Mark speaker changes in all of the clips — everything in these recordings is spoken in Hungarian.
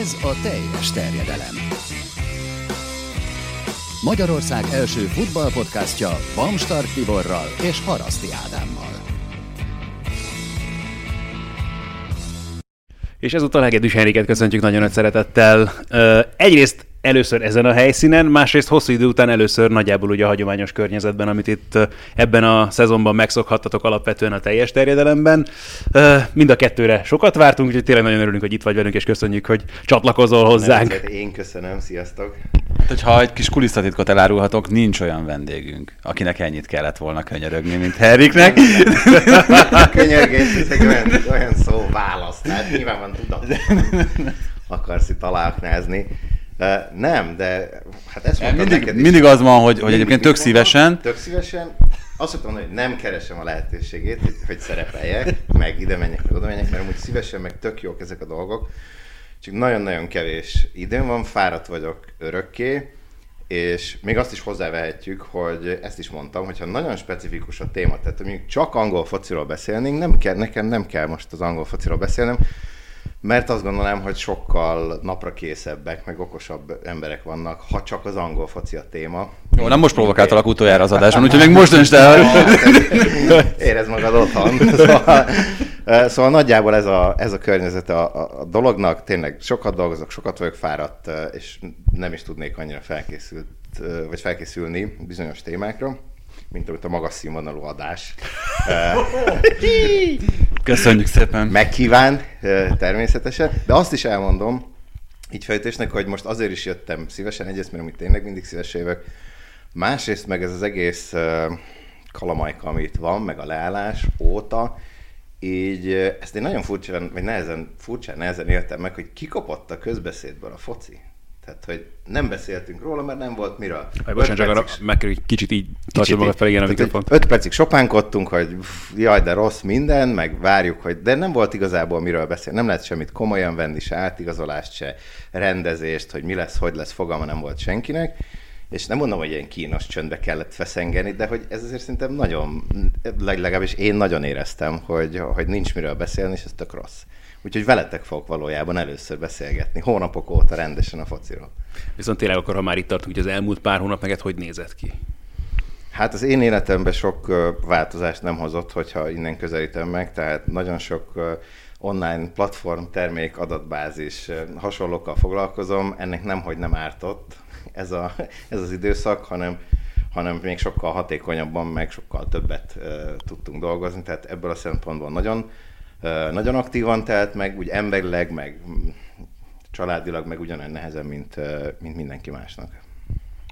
Speaker 1: Ez a teljes terjedelem. Magyarország első futballpodcastja Bamstark Tiborral és Haraszti Ádámmal.
Speaker 2: És ezúttal Hegedűs Henriket köszöntjük nagyon nagy szeretettel. Egyrészt először ezen a helyszínen, másrészt hosszú idő után először nagyjából ugye a hagyományos környezetben, amit itt ebben a szezonban megszokhattatok alapvetően a teljes terjedelemben. Mind a kettőre sokat vártunk, úgyhogy tényleg nagyon örülünk, hogy itt vagy velünk, és köszönjük, hogy csatlakozol hozzánk.
Speaker 3: Nem, én köszönöm, sziasztok!
Speaker 4: Hát, hogyha egy kis kulisszatitkot elárulhatok, nincs olyan vendégünk, akinek ennyit kellett volna könyörögni, mint Heriknek.
Speaker 3: Könyörgés, ez egy olyan, olyan szó választ, tehát nyilván van tudom, akarsz itt aláaknázni. Nem, de hát ezt mondtam
Speaker 4: mindig,
Speaker 3: neked is.
Speaker 4: mindig az van, hogy, hogy egyébként tök szívesen.
Speaker 3: Tök szívesen. Azt szoktam mondani, hogy nem keresem a lehetőségét, hogy, hogy szerepeljek, meg ide menjek, meg oda menjek, mert amúgy szívesen, meg tök jók ezek a dolgok. Csak nagyon-nagyon kevés időm van, fáradt vagyok örökké, és még azt is hozzávehetjük, hogy ezt is mondtam, hogyha nagyon specifikus a téma, tehát mondjuk csak angol fociról beszélnénk, nem kell, nekem nem kell most az angol fociról beszélnem, mert azt gondolom, hogy sokkal napra készebbek, meg okosabb emberek vannak, ha csak az angol foci a téma.
Speaker 4: Jó, nem most provokáltalak utoljára az adásban, úgyhogy még most döntsd el.
Speaker 3: Érez magad otthon. Szóval, szóval nagyjából ez a, ez a környezet a, a, a dolognak. Tényleg sokat dolgozok, sokat vagyok fáradt, és nem is tudnék annyira felkészült, vagy felkészülni bizonyos témákra mint amit a magas színvonalú adás.
Speaker 4: Köszönjük szépen.
Speaker 3: Megkíván természetesen, de azt is elmondom, így fejtésnek, hogy most azért is jöttem szívesen, egyrészt, mert amit tényleg mindig szíves jövök, másrészt meg ez az egész kalamajka, amit van, meg a leállás óta, így ezt én nagyon furcsán, vagy nehezen, furcsán nehezen éltem meg, hogy kikopott a közbeszédből a foci. Tehát, hogy nem beszéltünk róla, mert nem volt miről.
Speaker 2: Aj, bocsánat, csak arra meg kell, hogy kicsit így tartsd magad fel, igen, a mikrofont.
Speaker 3: Öt percig sopánkodtunk, hogy jaj, de rossz minden, meg várjuk, hogy de nem volt igazából miről beszélni. Nem lehet semmit komolyan venni, se átigazolást, se rendezést, hogy mi lesz, hogy lesz, fogalma nem volt senkinek. És nem mondom, hogy ilyen kínos csöndbe kellett feszengeni, de hogy ez azért szerintem nagyon, legalábbis én nagyon éreztem, hogy, hogy nincs miről beszélni, és ez tök rossz. Úgyhogy veletek fogok valójában először beszélgetni, hónapok óta rendesen a fociról.
Speaker 2: Viszont tényleg akkor, ha már itt tartunk, hogy az elmúlt pár hónap meget hogy nézett ki?
Speaker 3: Hát az én életemben sok változást nem hozott, hogyha innen közelítem meg, tehát nagyon sok online platform, termék, adatbázis, hasonlókkal foglalkozom, ennek nem, hogy nem ártott ez, a, ez az időszak, hanem hanem még sokkal hatékonyabban, meg sokkal többet uh, tudtunk dolgozni, tehát ebből a szempontból nagyon nagyon aktívan telt, meg úgy emberileg, meg családilag, meg ugyanolyan nehezen, mint, mint mindenki másnak.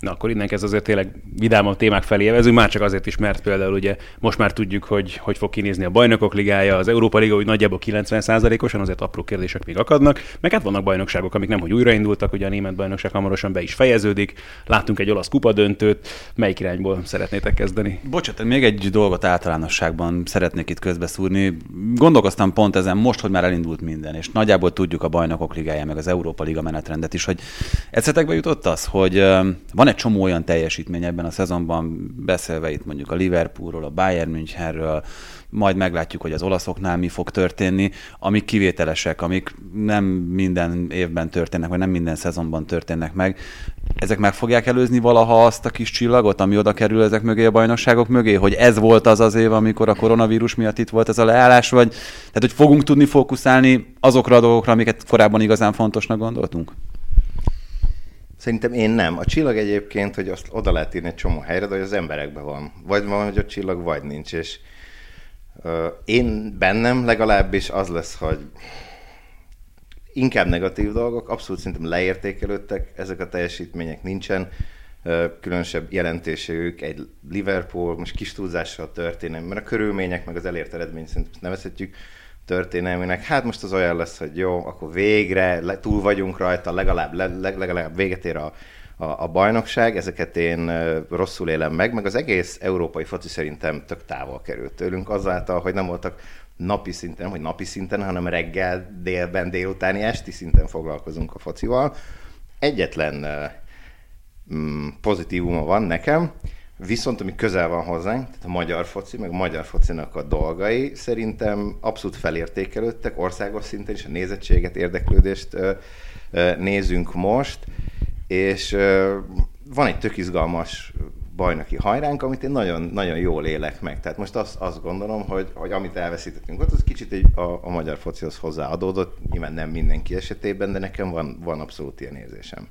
Speaker 2: Na akkor innen kezd azért tényleg vidámabb témák felé évezünk, már csak azért is, mert például ugye most már tudjuk, hogy hogy fog kinézni a bajnokok ligája, az Európa Liga úgy nagyjából 90%-osan, azért apró kérdések még akadnak, meg hát vannak bajnokságok, amik nem hogy újraindultak, ugye a német bajnokság hamarosan be is fejeződik, láttunk egy olasz kupa döntőt, melyik irányból szeretnétek kezdeni?
Speaker 4: Bocsát, még egy dolgot általánosságban szeretnék itt közbeszúrni. Gondolkoztam pont ezen most, hogy már elindult minden, és nagyjából tudjuk a bajnokok ligája, meg az Európa Liga menetrendet is, hogy egyszetekbe jutott az, hogy van van egy csomó olyan teljesítmény ebben a szezonban, beszélve itt mondjuk a Liverpoolról, a Bayern Münchenről, majd meglátjuk, hogy az olaszoknál mi fog történni, amik kivételesek, amik nem minden évben történnek, vagy nem minden szezonban történnek meg. Ezek meg fogják előzni valaha azt a kis csillagot, ami oda kerül ezek mögé a bajnokságok mögé, hogy ez volt az az év, amikor a koronavírus miatt itt volt ez a leállás, vagy tehát, hogy fogunk tudni fókuszálni azokra a dolgokra, amiket korábban igazán fontosnak gondoltunk?
Speaker 3: Szerintem én nem. A csillag egyébként, hogy azt oda lehet írni egy csomó helyre, de hogy az emberekben van. Vagy van, hogy a csillag, vagy nincs. És uh, én bennem legalábbis az lesz, hogy inkább negatív dolgok, abszolút szerintem leértékelődtek, ezek a teljesítmények nincsen, uh, különösebb jelentőségük egy Liverpool, most kis túlzással történik, mert a körülmények, meg az elért eredmény szerintem nevezhetjük, történelmének, hát most az olyan lesz, hogy jó, akkor végre le, túl vagyunk rajta, legalább, le, legalább véget ér a, a, a bajnokság, ezeket én rosszul élem meg, meg az egész európai foci szerintem tök távol került tőlünk, azáltal, hogy nem voltak napi szinten, hogy napi szinten, hanem reggel, délben, délutáni, esti szinten foglalkozunk a focival. Egyetlen mm, pozitívuma van nekem, Viszont ami közel van hozzánk, tehát a magyar foci, meg a magyar focinak a dolgai szerintem abszolút felértékelődtek országos szinten is, a nézettséget, érdeklődést nézünk most, és van egy tök izgalmas bajnoki hajránk, amit én nagyon, nagyon jól élek meg. Tehát most azt, azt gondolom, hogy, hogy amit elveszítettünk ott, az kicsit egy, a, a magyar focihoz hozzáadódott, nyilván nem mindenki esetében, de nekem van, van abszolút ilyen érzésem.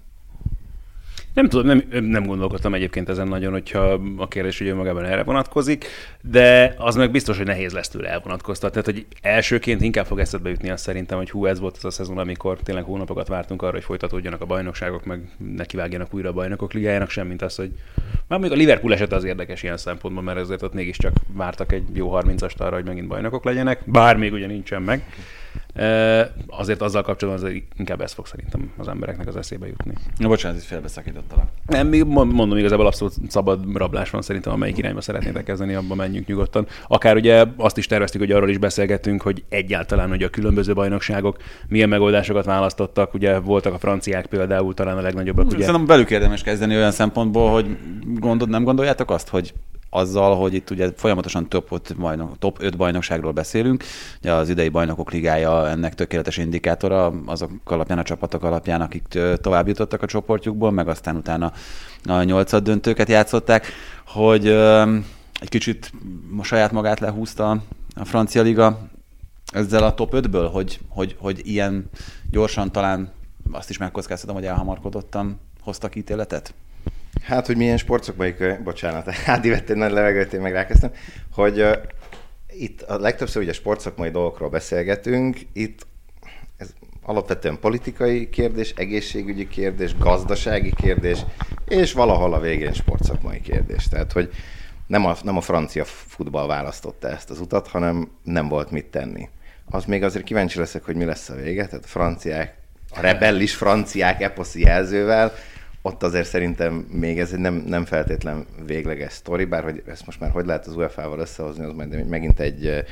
Speaker 2: Nem tudom, nem, nem gondolkodtam egyébként ezen nagyon, hogyha a kérdés ugye magában erre vonatkozik, de az meg biztos, hogy nehéz lesz tőle elvonatkoztatni. Tehát, hogy elsőként inkább fog eszedbe jutni azt szerintem, hogy hú, ez volt az a szezon, amikor tényleg hónapokat vártunk arra, hogy folytatódjanak a bajnokságok, meg nekivágjanak újra a bajnokok ligájának, semmint az, hogy már még a Liverpool eset az érdekes ilyen szempontból, mert ezért ott mégiscsak vártak egy jó 30-ast arra, hogy megint bajnokok legyenek, bár még ugye nincsen meg. Azért azzal kapcsolatban azért inkább ez fog szerintem az embereknek az eszébe jutni.
Speaker 4: Na bocsánat, itt félbeszakítottalak.
Speaker 2: Nem, mondom, igazából abszolút szabad rablás van szerintem, amelyik irányba szeretnétek kezdeni, abban menjünk nyugodtan. Akár ugye azt is terveztük, hogy arról is beszélgettünk, hogy egyáltalán hogy a különböző bajnokságok milyen megoldásokat választottak. Ugye voltak a franciák például talán a legnagyobbak. Ugye...
Speaker 4: Szerintem velük érdemes kezdeni olyan szempontból, hogy gondod, nem gondoljátok azt, hogy azzal, hogy itt ugye folyamatosan top 5, bajnok, top 5 bajnokságról beszélünk. Ugye az idei bajnokok ligája ennek tökéletes indikátora azok alapján, a csapatok alapján, akik tovább jutottak a csoportjukból, meg aztán utána a nyolcad döntőket játszották, hogy egy kicsit saját magát lehúzta a francia liga ezzel a top 5-ből, hogy, hogy, hogy ilyen gyorsan talán azt is megkockáztatom, hogy elhamarkodottan hoztak ítéletet?
Speaker 3: Hát, hogy milyen sportszakmai, bocsánat, Ádi vett egy nagy levegőt, én meg rákezdtem, hogy uh, itt a legtöbbször ugye sportszakmai dolgokról beszélgetünk, itt ez alapvetően politikai kérdés, egészségügyi kérdés, gazdasági kérdés, és valahol a végén sportszakmai kérdés. Tehát, hogy nem a, nem a francia futball választotta ezt az utat, hanem nem volt mit tenni. Az még azért kíváncsi leszek, hogy mi lesz a vége, tehát a franciák, a rebellis franciák eposzi jelzővel, ott azért szerintem még ez egy nem, nem feltétlen végleges sztori, bár hogy ezt most már hogy lehet az UEFA-val összehozni, az majd megint egy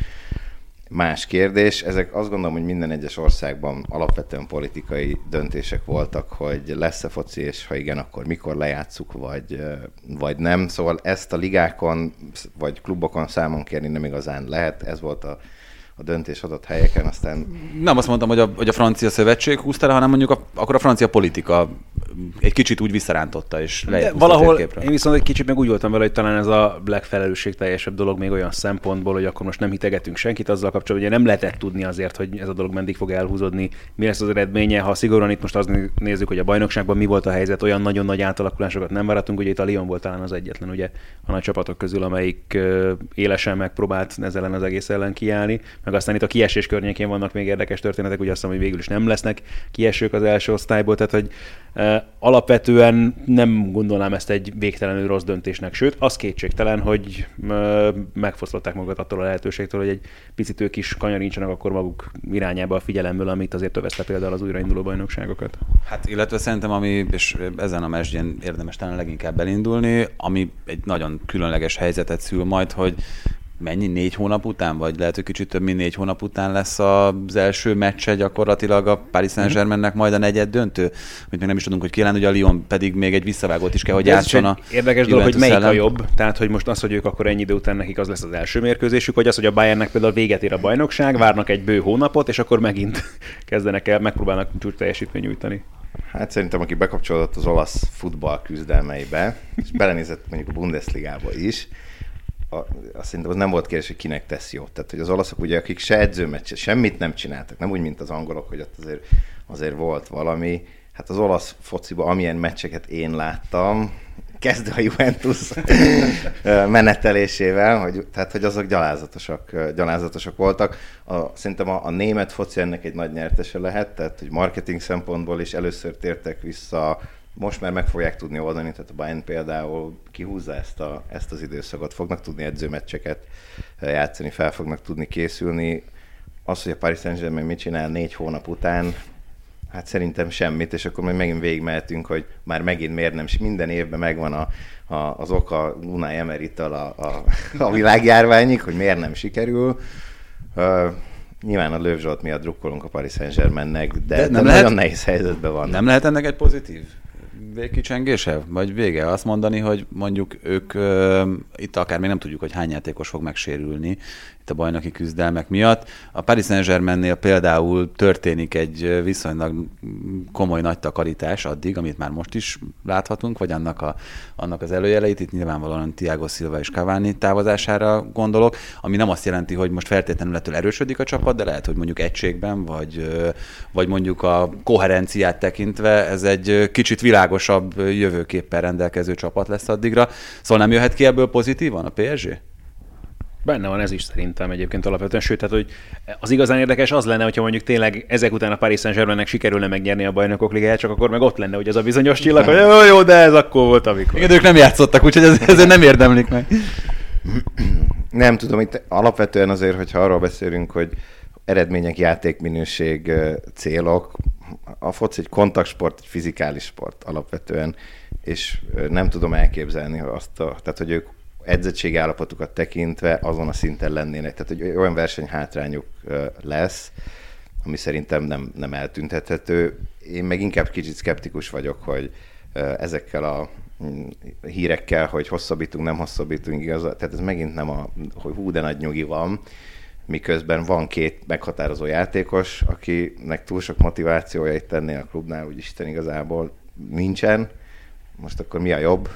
Speaker 3: más kérdés. Ezek azt gondolom, hogy minden egyes országban alapvetően politikai döntések voltak, hogy lesz-e foci, és ha igen, akkor mikor lejátszuk, vagy, vagy nem. Szóval ezt a ligákon, vagy klubokon számon kérni nem igazán lehet. Ez volt a a döntés adott helyeken, aztán...
Speaker 4: Nem azt mondtam, hogy a, hogy a francia szövetség húzta le, hanem mondjuk a, akkor a francia politika egy kicsit úgy visszarántotta, és
Speaker 2: De valahol én viszont egy kicsit meg úgy voltam vele, hogy talán ez a legfelelősségteljesebb dolog még olyan szempontból, hogy akkor most nem hitegetünk senkit azzal kapcsolatban, hogy nem lehetett tudni azért, hogy ez a dolog meddig fog elhúzódni, mi lesz az eredménye. Ha szigorúan itt most azt nézzük, hogy a bajnokságban mi volt a helyzet, olyan nagyon nagy átalakulásokat nem várhatunk, ugye itt a Lyon volt talán az egyetlen ugye a nagy csapatok közül, amelyik élesen megpróbált ezzel ellen az egész ellen kiállni, meg aztán itt a kiesés környékén vannak még érdekes történetek, ugye azt mondom, hogy végül is nem lesznek kiesők az első osztályból, tehát hogy Alapvetően nem gondolnám ezt egy végtelenül rossz döntésnek, sőt, az kétségtelen, hogy megfosztották magukat attól a lehetőségtől, hogy egy picit ők is kanyarincsanak akkor maguk irányába a figyelemből, amit azért övezte például az újrainduló bajnokságokat.
Speaker 4: Hát illetve szerintem, ami, és ezen a mesdjén érdemes talán leginkább elindulni, ami egy nagyon különleges helyzetet szül majd, hogy mennyi, négy hónap után, vagy lehet, hogy kicsit több, mint négy hónap után lesz az első meccse gyakorlatilag a Paris mhm. Saint-Germainnek majd a negyed döntő, hogy még nem is tudunk, hogy ki lenne, ugye a Lyon pedig még egy visszavágót is kell, hogy játszon a
Speaker 2: Érdekes dolog, hogy melyik a jobb, tehát hogy most az, hogy ők akkor ennyi idő után nekik az lesz az első mérkőzésük, vagy az, hogy a Bayernnek például véget ér a bajnokság, várnak egy bő hónapot, és akkor megint kezdenek el, megpróbálnak csúcs teljesítmény nyújtani.
Speaker 3: Hát szerintem, aki bekapcsolódott az olasz futball küzdelmeibe, és belenézett mondjuk a Bundesligába is, a, azt szerintem az nem volt kérdés, hogy kinek tesz jót. Tehát, hogy az olaszok ugye, akik se edzőmeccset, semmit nem csináltak, nem úgy, mint az angolok, hogy ott azért, azért volt valami. Hát az olasz fociba, amilyen meccseket én láttam, kezdve a Juventus menetelésével, hogy, tehát hogy azok gyalázatosak, gyalázatosak voltak. A, szerintem a, a német foci ennek egy nagy nyertese lehet, tehát hogy marketing szempontból is először tértek vissza most már meg fogják tudni oldani, tehát a Bayern például kihúzza ezt, a, ezt az időszakot, fognak tudni edzőmeccseket eh, játszani, fel fognak tudni készülni. az, hogy a Paris Saint-Germain mit csinál négy hónap után, hát szerintem semmit, és akkor majd megint végigmehetünk, hogy már megint miért nem, minden évben megvan a, a, az oka Unai Emerittal a, a, a világjárványig, hogy miért nem sikerül. Uh, nyilván a Löv Zsolt miatt drukkolunk a Paris Saint-Germainnek, de, de, nem de lehet, nagyon nehéz helyzetben van.
Speaker 4: Nem lehet ennek egy pozitív végkicsengése? Vagy vége? Azt mondani, hogy mondjuk ők, itt akár még nem tudjuk, hogy hány játékos fog megsérülni, itt a bajnoki küzdelmek miatt. A Paris Saint-Germainnél például történik egy viszonylag komoly nagy takarítás addig, amit már most is láthatunk, vagy annak, a, annak az előjeleit, itt nyilvánvalóan Tiago Silva és Cavani távozására gondolok, ami nem azt jelenti, hogy most feltétlenül ettől erősödik a csapat, de lehet, hogy mondjuk egységben, vagy, vagy mondjuk a koherenciát tekintve ez egy kicsit világosabb jövőképpen rendelkező csapat lesz addigra. Szóval nem jöhet ki ebből pozitívan a PSG?
Speaker 2: Benne van ez is szerintem egyébként alapvetően, sőt, tehát, hogy az igazán érdekes az lenne, hogyha mondjuk tényleg ezek után a Paris Saint-Germainnek sikerülne megnyerni a bajnokok ligáját, csak akkor meg ott lenne, hogy az a bizonyos csillag, hogy jó, jó, de ez akkor volt, amikor.
Speaker 4: Igen, ők nem játszottak, úgyhogy ez, ezért nem érdemlik meg.
Speaker 3: Nem tudom, itt alapvetően azért, hogyha arról beszélünk, hogy eredmények, játékminőség, célok, a foci egy kontaktsport, egy fizikális sport alapvetően, és nem tudom elképzelni azt, a, tehát hogy ők edzettségi állapotukat tekintve azon a szinten lennének. Tehát, hogy olyan versenyhátrányuk lesz, ami szerintem nem, nem eltüntethető. Én meg inkább kicsit szkeptikus vagyok, hogy ezekkel a mm, hírekkel, hogy hosszabbítunk, nem hosszabbítunk, igaz, tehát ez megint nem a, hogy hú, de nagy nyugi van, miközben van két meghatározó játékos, akinek túl sok motivációja itt tenni a klubnál, úgy Isten igazából nincsen. Most akkor mi a jobb?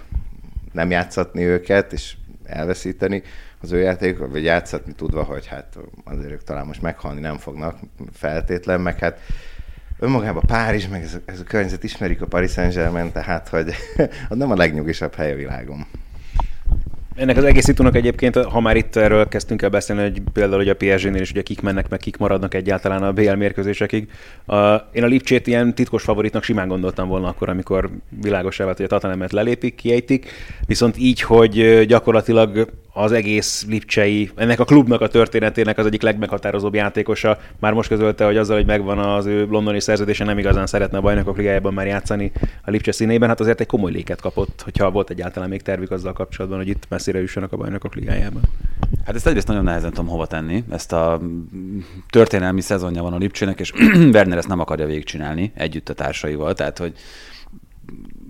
Speaker 3: Nem játszatni őket, és elveszíteni az ő játék, vagy játszatni tudva, hogy hát azért ők talán most meghalni nem fognak feltétlen, meg hát önmagában Párizs, meg ez a, ez a környezet ismerik a Paris Saint-Germain, tehát hogy az nem a legnyugisabb hely a világon.
Speaker 2: Ennek az egész szitónak egyébként, ha már itt erről kezdtünk el beszélni, hogy például hogy a PSG-nél is ugye kik mennek, meg kik maradnak egyáltalán a BL mérkőzésekig. Uh, én a Lipcsét ilyen titkos favoritnak simán gondoltam volna akkor, amikor világos vált, hogy a Tatanemet lelépik, kiejtik. Viszont így, hogy gyakorlatilag az egész Lipcsei, ennek a klubnak a történetének az egyik legmeghatározóbb játékosa. Már most közölte, hogy azzal, hogy megvan az ő londoni szerződése, nem igazán szeretne a bajnokok ligájában már játszani a Lipcse színében. Hát azért egy komoly léket kapott, hogyha volt egyáltalán még tervük azzal kapcsolatban, hogy itt messzire jussanak a bajnokok ligájában.
Speaker 4: Hát ezt egyrészt nagyon nehezen tudom hova tenni. Ezt a történelmi szezonja van a Lipcsének, és Werner ezt nem akarja végigcsinálni együtt a társaival. Tehát, hogy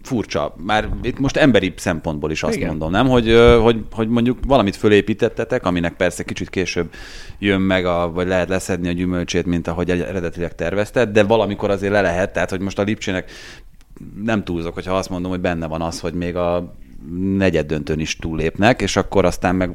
Speaker 4: furcsa. Már itt most emberi szempontból is azt Igen. mondom, nem? Hogy, hogy, hogy mondjuk valamit fölépítettetek, aminek persze kicsit később jön meg, a, vagy lehet leszedni a gyümölcsét, mint ahogy eredetileg tervezted, de valamikor azért le lehet, tehát hogy most a Lipcsének nem túlzok, hogyha azt mondom, hogy benne van az, hogy még a negyed döntőn is túlépnek, és akkor aztán meg...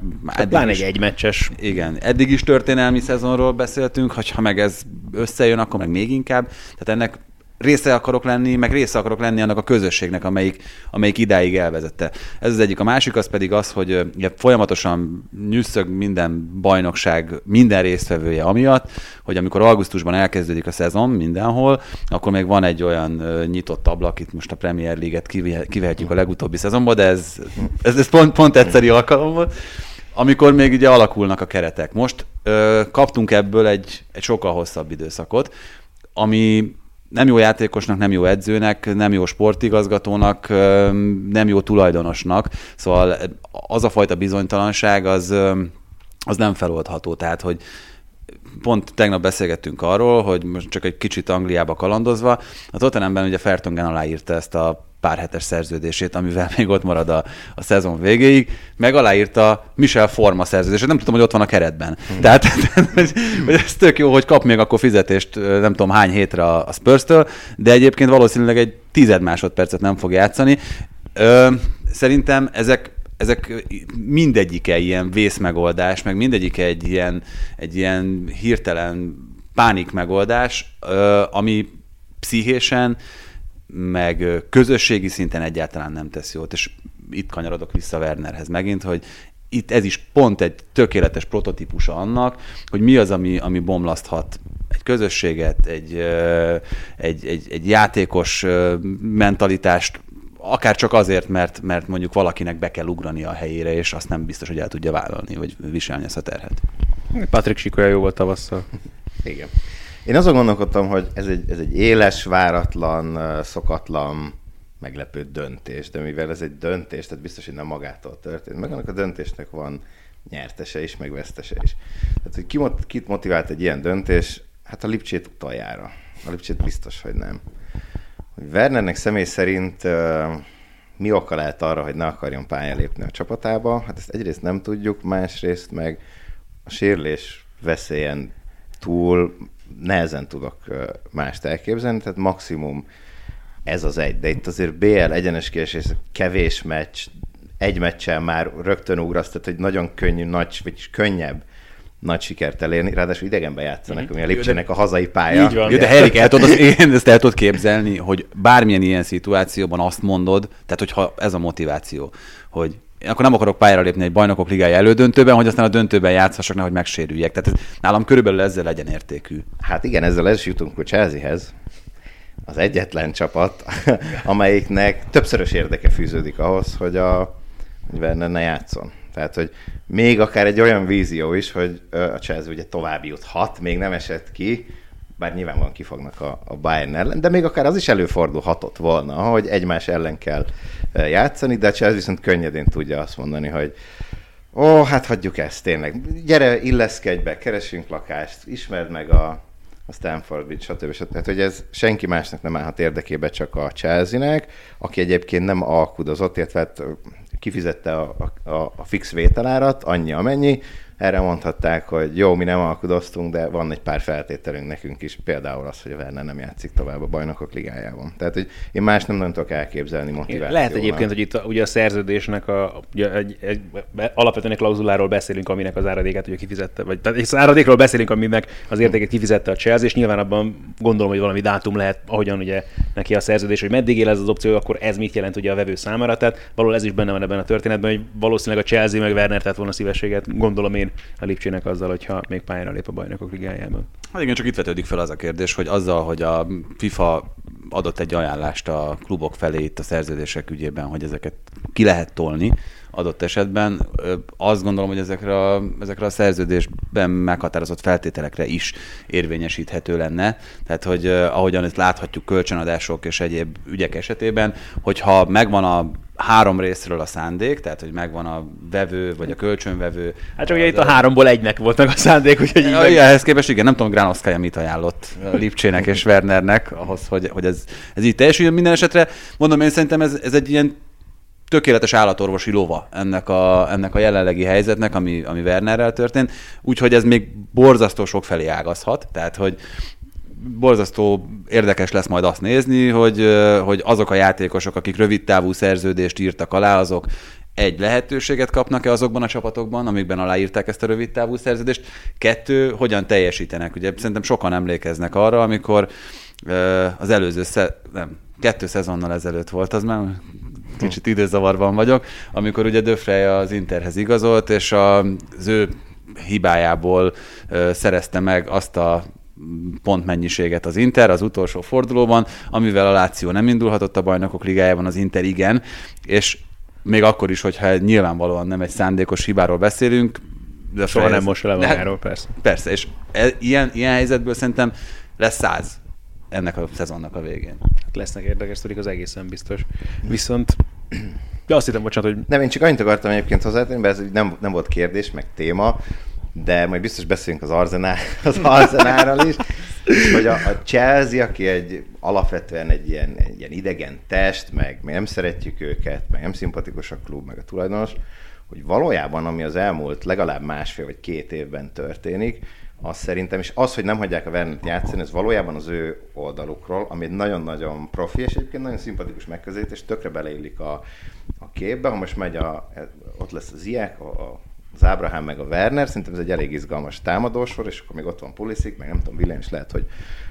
Speaker 2: Pláne egy egymeccses.
Speaker 4: Igen, eddig is történelmi szezonról beszéltünk, ha meg ez összejön, akkor meg még inkább. Tehát ennek része akarok lenni, meg része akarok lenni annak a közösségnek, amelyik, amelyik idáig elvezette. Ez az egyik. A másik az pedig az, hogy ugye, folyamatosan nyűszög minden bajnokság, minden résztvevője amiatt, hogy amikor augusztusban elkezdődik a szezon mindenhol, akkor még van egy olyan nyitott ablak, itt most a Premier League-et kivehetjük a legutóbbi szezonba, de ez, ez, ez pont, pont egyszeri alkalom volt, amikor még ugye alakulnak a keretek. Most ö, kaptunk ebből egy, egy sokkal hosszabb időszakot, ami nem jó játékosnak, nem jó edzőnek, nem jó sportigazgatónak, nem jó tulajdonosnak. Szóval az a fajta bizonytalanság az, az nem feloldható. Tehát, hogy pont tegnap beszélgettünk arról, hogy most csak egy kicsit Angliába kalandozva, a Tottenhamben ugye Fertongen aláírta ezt a pár hetes szerződését, amivel még ott marad a, a szezon végéig, meg aláírta Michel Forma szerződését, nem tudom, hogy ott van a keretben. Hmm. Tehát hogy, hogy ez tök jó, hogy kap még akkor fizetést nem tudom hány hétre a, a Spurs-től, de egyébként valószínűleg egy tized másodpercet nem fog játszani. Ö, szerintem ezek ezek mindegyike ilyen vészmegoldás, meg mindegyike egy ilyen, egy ilyen hirtelen pánik megoldás, ami pszichésen meg közösségi szinten egyáltalán nem tesz jót, és itt kanyarodok vissza Wernerhez megint, hogy itt ez is pont egy tökéletes prototípusa annak, hogy mi az, ami, ami bomlaszthat egy közösséget, egy, egy, egy, egy játékos mentalitást, akár csak azért, mert, mert mondjuk valakinek be kell ugrani a helyére, és azt nem biztos, hogy el tudja vállalni, vagy viselni ezt a terhet.
Speaker 2: Patrick Sikoja jó volt tavasszal.
Speaker 3: Igen. Én azon gondolkodtam, hogy ez egy, ez egy éles, váratlan, szokatlan, meglepő döntés, de mivel ez egy döntés, tehát biztos, hogy nem magától történt, meg annak a döntésnek van nyertese is, meg vesztese is. Tehát, hogy ki, kit motivált egy ilyen döntés? Hát a Lipcsét utoljára. A Lipcsét biztos, hogy nem. Hogy Wernernek személy szerint mi oka lehet arra, hogy ne akarjon pályán lépni a csapatába? Hát ezt egyrészt nem tudjuk, másrészt meg a sérülés veszélyen túl nehezen tudok mást elképzelni, tehát maximum ez az egy, de itt azért BL egyenes kiesés, kevés meccs, egy meccsel már rögtön ugrasz, tehát hogy nagyon könnyű, nagy, vagy könnyebb nagy sikert elérni, ráadásul idegenbe játszanak, mm-hmm. ami a Lipcsének a hazai pálya.
Speaker 4: Így van. Jó, de Herik, el tudod, én ezt el tudod képzelni, hogy bármilyen ilyen szituációban azt mondod, tehát hogyha ez a motiváció, hogy akkor nem akarok pályára lépni egy bajnokok ligája elődöntőben, hogy aztán a döntőben játszhassak, nehogy megsérüljek. Tehát nálam körülbelül ezzel legyen értékű.
Speaker 3: Hát igen, ezzel ez jutunk a Chelseahez. Az egyetlen csapat, amelyiknek többszörös érdeke fűződik ahhoz, hogy a hogy Werner ne játszon. Tehát, hogy még akár egy olyan vízió is, hogy a Chelsea ugye tovább juthat, még nem esett ki, bár nyilvánvalóan kifognak a, a Bayern ellen, de még akár az is előfordulhatott volna, hogy egymás ellen kell játszani, de Chelsea viszont könnyedén tudja azt mondani, hogy ó, hát hagyjuk ezt tényleg. Gyere, illeszkedj be, keresünk lakást, ismerd meg a, a Stanford Bridge, stb. stb. Tehát, hogy ez senki másnak nem állhat érdekébe, csak a Chelsea-nek, aki egyébként nem alkudozott, illetve hát kifizette a, a, a fix vételárat, annyi amennyi, erre mondhatták, hogy jó, mi nem alkudoztunk, de van egy pár feltételünk nekünk is, például az, hogy a Werner nem játszik tovább a bajnokok ligájában. Tehát, hogy én más nem nagyon tudok elképzelni motivációval.
Speaker 2: Lehet egyébként, hogy itt a, ugye a szerződésnek a, ugye egy, egy, alapvetően egy klauzuláról beszélünk, aminek az áradékát ugye kifizette, vagy tehát az áradékról beszélünk, aminek az értéket kifizette a Chelsea, és nyilván abban gondolom, hogy valami dátum lehet, ahogyan ugye neki a szerződés, hogy meddig él ez az opció, akkor ez mit jelent ugye a vevő számára. Tehát valahol ez is benne van ebben a történetben, hogy valószínűleg a Chelsea meg Werner tett volna szívességet, gondolom én a Lipcsének azzal, hogyha még pályára lép a bajnokok ligájában.
Speaker 4: Hát igen, csak itt vetődik fel az a kérdés, hogy azzal, hogy a FIFA adott egy ajánlást a klubok felé itt a szerződések ügyében, hogy ezeket ki lehet tolni, adott esetben. Azt gondolom, hogy ezekre a, ezekre a szerződésben meghatározott feltételekre is érvényesíthető lenne. Tehát, hogy ahogyan ezt láthatjuk kölcsönadások és egyéb ügyek esetében, hogyha megvan a három részről a szándék, tehát hogy megvan a vevő, vagy a kölcsönvevő.
Speaker 2: Hát csak ugye itt a háromból egynek volt meg a szándék, úgyhogy
Speaker 4: így ja, meg... ehhez képest igen, nem tudom, Granoszkája mit ajánlott Lipcsének és Wernernek ahhoz, hogy, hogy ez, ez így teljesüljön minden esetre. Mondom, én szerintem ez, ez egy ilyen tökéletes állatorvosi lova ennek a, ennek a jelenlegi helyzetnek, ami, ami Wernerrel történt, úgyhogy ez még borzasztó sok felé ágazhat, tehát hogy borzasztó érdekes lesz majd azt nézni, hogy, hogy azok a játékosok, akik rövid távú szerződést írtak alá, azok egy lehetőséget kapnak-e azokban a csapatokban, amikben aláírták ezt a rövid távú szerződést, kettő, hogyan teljesítenek. Ugye szerintem sokan emlékeznek arra, amikor az előző, sze- nem, kettő szezonnal ezelőtt volt, az már kicsit időzavarban vagyok, amikor ugye Döfrej az Interhez igazolt, és az ő hibájából szerezte meg azt a pontmennyiséget az Inter az utolsó fordulóban, amivel a Láció nem indulhatott a bajnokok ligájában, az Inter igen, és még akkor is, hogyha nyilvánvalóan nem egy szándékos hibáról beszélünk,
Speaker 2: de soha nem most le magáról, persze.
Speaker 4: Persze, és e, ilyen, ilyen helyzetből szerintem lesz száz ennek a szezonnak a végén.
Speaker 2: Hát lesznek érdekes sztorik, az egészen biztos. Viszont de azt hittem, bocsánat, hogy...
Speaker 3: Nem, én csak annyit akartam egyébként hozzátenni, mert ez nem, nem volt kérdés, meg téma, de majd biztos beszélünk az, Arzenál, az Arzenáról is, hogy a, a Chelsea, aki egy alapvetően egy ilyen, egy ilyen idegen test, meg mi nem szeretjük őket, meg nem szimpatikus a klub, meg a tulajdonos, hogy valójában, ami az elmúlt legalább másfél vagy két évben történik, az szerintem, és az, hogy nem hagyják a Vernet játszani, ez valójában az ő oldalukról, ami nagyon-nagyon profi, és egyébként nagyon szimpatikus megközelítés, tökre beleillik a, a képbe, ha most megy a, ott lesz az Iek, a, a az Ábrahám meg a Werner, szerintem ez egy elég izgalmas támadósor, és akkor még ott van Pulisic, meg nem tudom, William is lehet, hogy,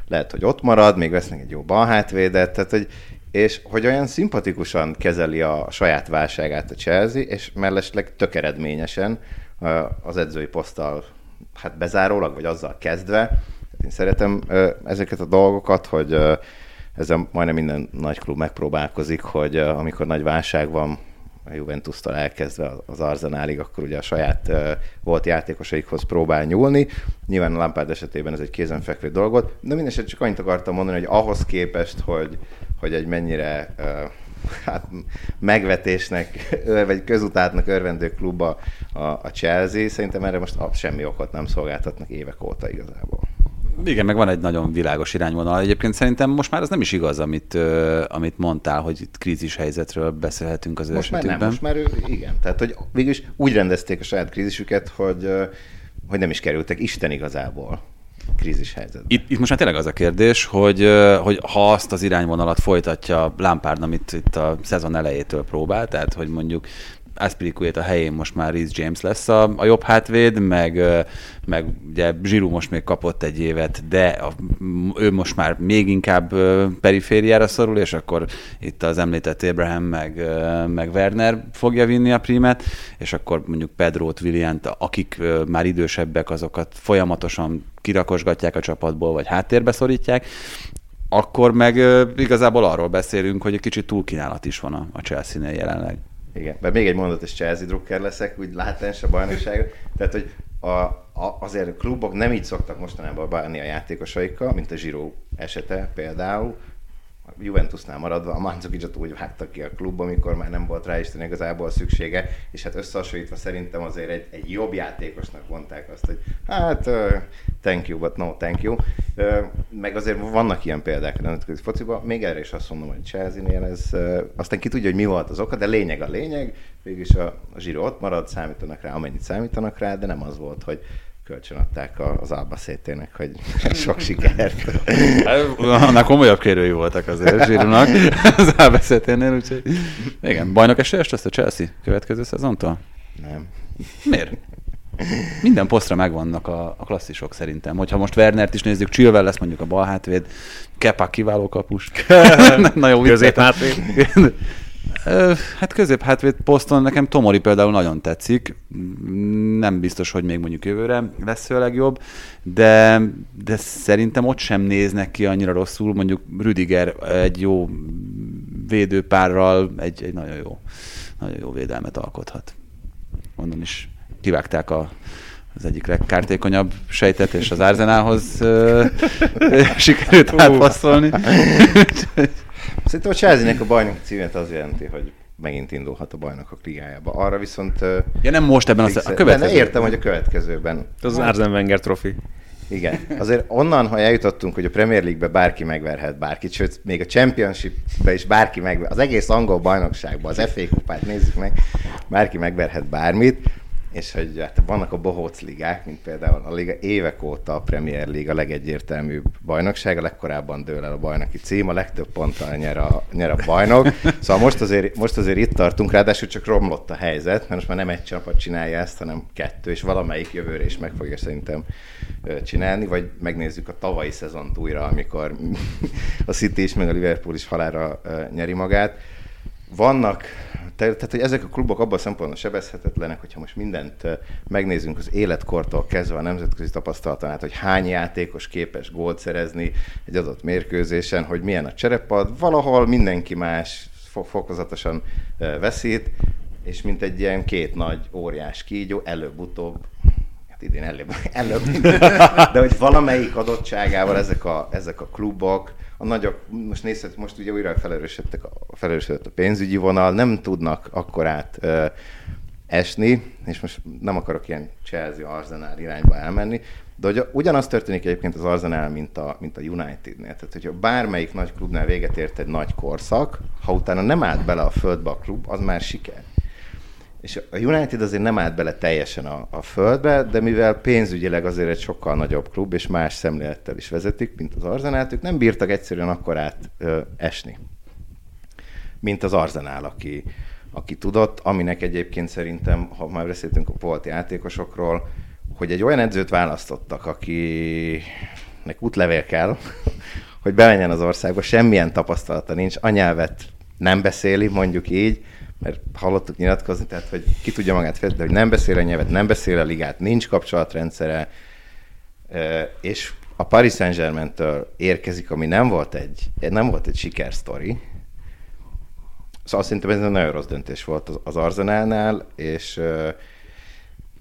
Speaker 3: lehet, hogy ott marad, még vesznek egy jó balhátvédet, tehát hogy, és hogy olyan szimpatikusan kezeli a saját válságát a Chelsea, és mellesleg tök eredményesen az edzői poszttal hát bezárólag, vagy azzal kezdve. Én szeretem ezeket a dolgokat, hogy ezzel majdnem minden nagy klub megpróbálkozik, hogy amikor nagy válság van, a Juventus-tól elkezdve az Arzenálig, akkor ugye a saját volt játékosaikhoz próbál nyúlni. Nyilván a Lampard esetében ez egy kézenfekvő dolgot, de mindesetre csak annyit akartam mondani, hogy ahhoz képest, hogy, hogy egy mennyire hát megvetésnek, vagy közutátnak örvendő klubba a, a Chelsea, szerintem erre most semmi okot nem szolgáltatnak évek óta igazából.
Speaker 4: Igen, meg van egy nagyon világos irányvonal. Egyébként szerintem most már az nem is igaz, amit, amit mondtál, hogy itt krízis helyzetről beszélhetünk az
Speaker 3: most Már nem, most már ő, igen. Tehát, hogy végülis úgy rendezték a saját krízisüket, hogy, hogy nem is kerültek Isten igazából krízis helyzetben.
Speaker 4: Itt, itt most már tényleg az a kérdés, hogy, hogy ha azt az irányvonalat folytatja Lampard, amit itt a szezon elejétől próbál, tehát hogy mondjuk Aspilicueta helyén most már Reece James lesz a, a jobb hátvéd, meg, meg ugye Zsiru most még kapott egy évet, de a, ő most már még inkább perifériára szorul, és akkor itt az említett Abraham meg, meg Werner fogja vinni a primet, és akkor mondjuk Pedrót, Williant, akik már idősebbek, azokat folyamatosan kirakosgatják a csapatból, vagy háttérbe szorítják, akkor meg igazából arról beszélünk, hogy egy kicsit túlkínálat is van a, a Chelsea-nél jelenleg.
Speaker 3: Igen, mert még egy mondat, és Chelsea drukker leszek, úgy látás a bajnokság. Tehát, hogy a, a, azért a klubok nem így szoktak mostanában bánni a játékosaikkal, mint a Zsiró esete például, Juventusnál maradva a Manzukicot úgy vágtak ki a klub, amikor már nem volt rá Isten igazából szüksége, és hát összehasonlítva szerintem azért egy, egy jobb játékosnak mondták azt, hogy hát thank you, but no thank you. Meg azért vannak ilyen példák a nemzetközi fociban, még erre is azt mondom, hogy Chelsea-nél ez, aztán ki tudja, hogy mi volt az oka, de lényeg a lényeg, végülis a, a zsíró ott marad, számítanak rá, amennyit számítanak rá, de nem az volt, hogy kölcsönadták az Albacétének, hogy sok sikert.
Speaker 4: Hát, annál komolyabb kérői voltak azért Zsírunak az Albacéténél, úgyhogy igen, bajnok esélyes lesz a Chelsea következő szezontól?
Speaker 3: Nem.
Speaker 4: Miért? Minden posztra megvannak a, a klasszisok szerintem. Hogyha most Wernert is nézzük, Chilwell lesz mondjuk a bal hátvéd, Kepa kiváló kapus.
Speaker 2: Na jó, Közép hátvéd.
Speaker 4: Hát közép hátvéd poszton nekem Tomori például nagyon tetszik. Nem biztos, hogy még mondjuk jövőre lesz ő a legjobb, de, de szerintem ott sem néznek ki annyira rosszul. Mondjuk Rüdiger egy jó védőpárral egy, egy nagyon jó, nagyon jó védelmet alkothat. Mondom is, kivágták a, az egyik legkártékonyabb sejtet, és az Arzenálhoz sikerült átpasszolni.
Speaker 3: Szerintem a chelsea a bajnok címet az jelenti, hogy megint indulhat a bajnokok ligájába. Arra viszont...
Speaker 4: Ja nem most ebben az, a következőben.
Speaker 3: Értem, hogy a következőben.
Speaker 2: Ez az Arzen Wenger trofi.
Speaker 3: Igen. Azért onnan, ha eljutottunk, hogy a Premier League-be bárki megverhet bárkit, sőt, még a Championship-be is bárki megverhet, az egész angol bajnokságban, az FA kupát nézzük meg, bárki megverhet bármit, és hogy hát vannak a bohóc ligák, mint például a liga évek óta a Premier League a legegyértelműbb bajnokság, a legkorábban dől el a bajnoki cím, a legtöbb ponttal nyer a, nyer a bajnok. Szóval most azért, most azért itt tartunk, ráadásul csak romlott a helyzet, mert most már nem egy csapat csinálja ezt, hanem kettő, és valamelyik jövőre is meg fogja szerintem csinálni, vagy megnézzük a tavalyi szezont újra, amikor a City is, meg a Liverpool is halára nyeri magát. Vannak tehát, hogy ezek a klubok abban a szempontból sebezhetetlenek, hogyha most mindent megnézzünk az életkortól kezdve a nemzetközi tapasztalaton át, hogy hány játékos képes gólt szerezni egy adott mérkőzésen, hogy milyen a cserepad, valahol mindenki más fokozatosan veszít, és mint egy ilyen két nagy óriás kígyó, előbb-utóbb idén előbb, előbb de hogy valamelyik adottságával ezek a, ezek a klubok a nagyok, most nézhet, most ugye újra felerősödtek, felerősödött a pénzügyi vonal, nem tudnak akkorát ö, esni, és most nem akarok ilyen Chelsea Arsenal irányba elmenni, de hogy ugyanaz történik egyébként az Arsenal, mint a, mint a Unitednél. Tehát, hogyha bármelyik nagy klubnál véget ért egy nagy korszak, ha utána nem állt bele a földbe a klub, az már siker. És a United azért nem állt bele teljesen a, a földbe, de mivel pénzügyileg azért egy sokkal nagyobb klub, és más szemlélettel is vezetik, mint az Arzenál, ők nem bírtak egyszerűen akkor át ö, esni, mint az Arzenál, aki, aki tudott, aminek egyébként szerintem, ha már beszéltünk a volt játékosokról, hogy egy olyan edzőt választottak, akinek útlevél kell, hogy bemenjen az országba, semmilyen tapasztalata nincs, anyelvet nem beszéli, mondjuk így, mert hallottuk nyilatkozni, tehát hogy ki tudja magát fejteni, hogy nem beszél a nyelvet, nem beszél a ligát, nincs kapcsolatrendszere, és a Paris Saint-Germain-től érkezik, ami nem volt egy, nem volt egy sikersztori, Szóval szerintem ez egy nagyon rossz döntés volt az, Arzenálnál, és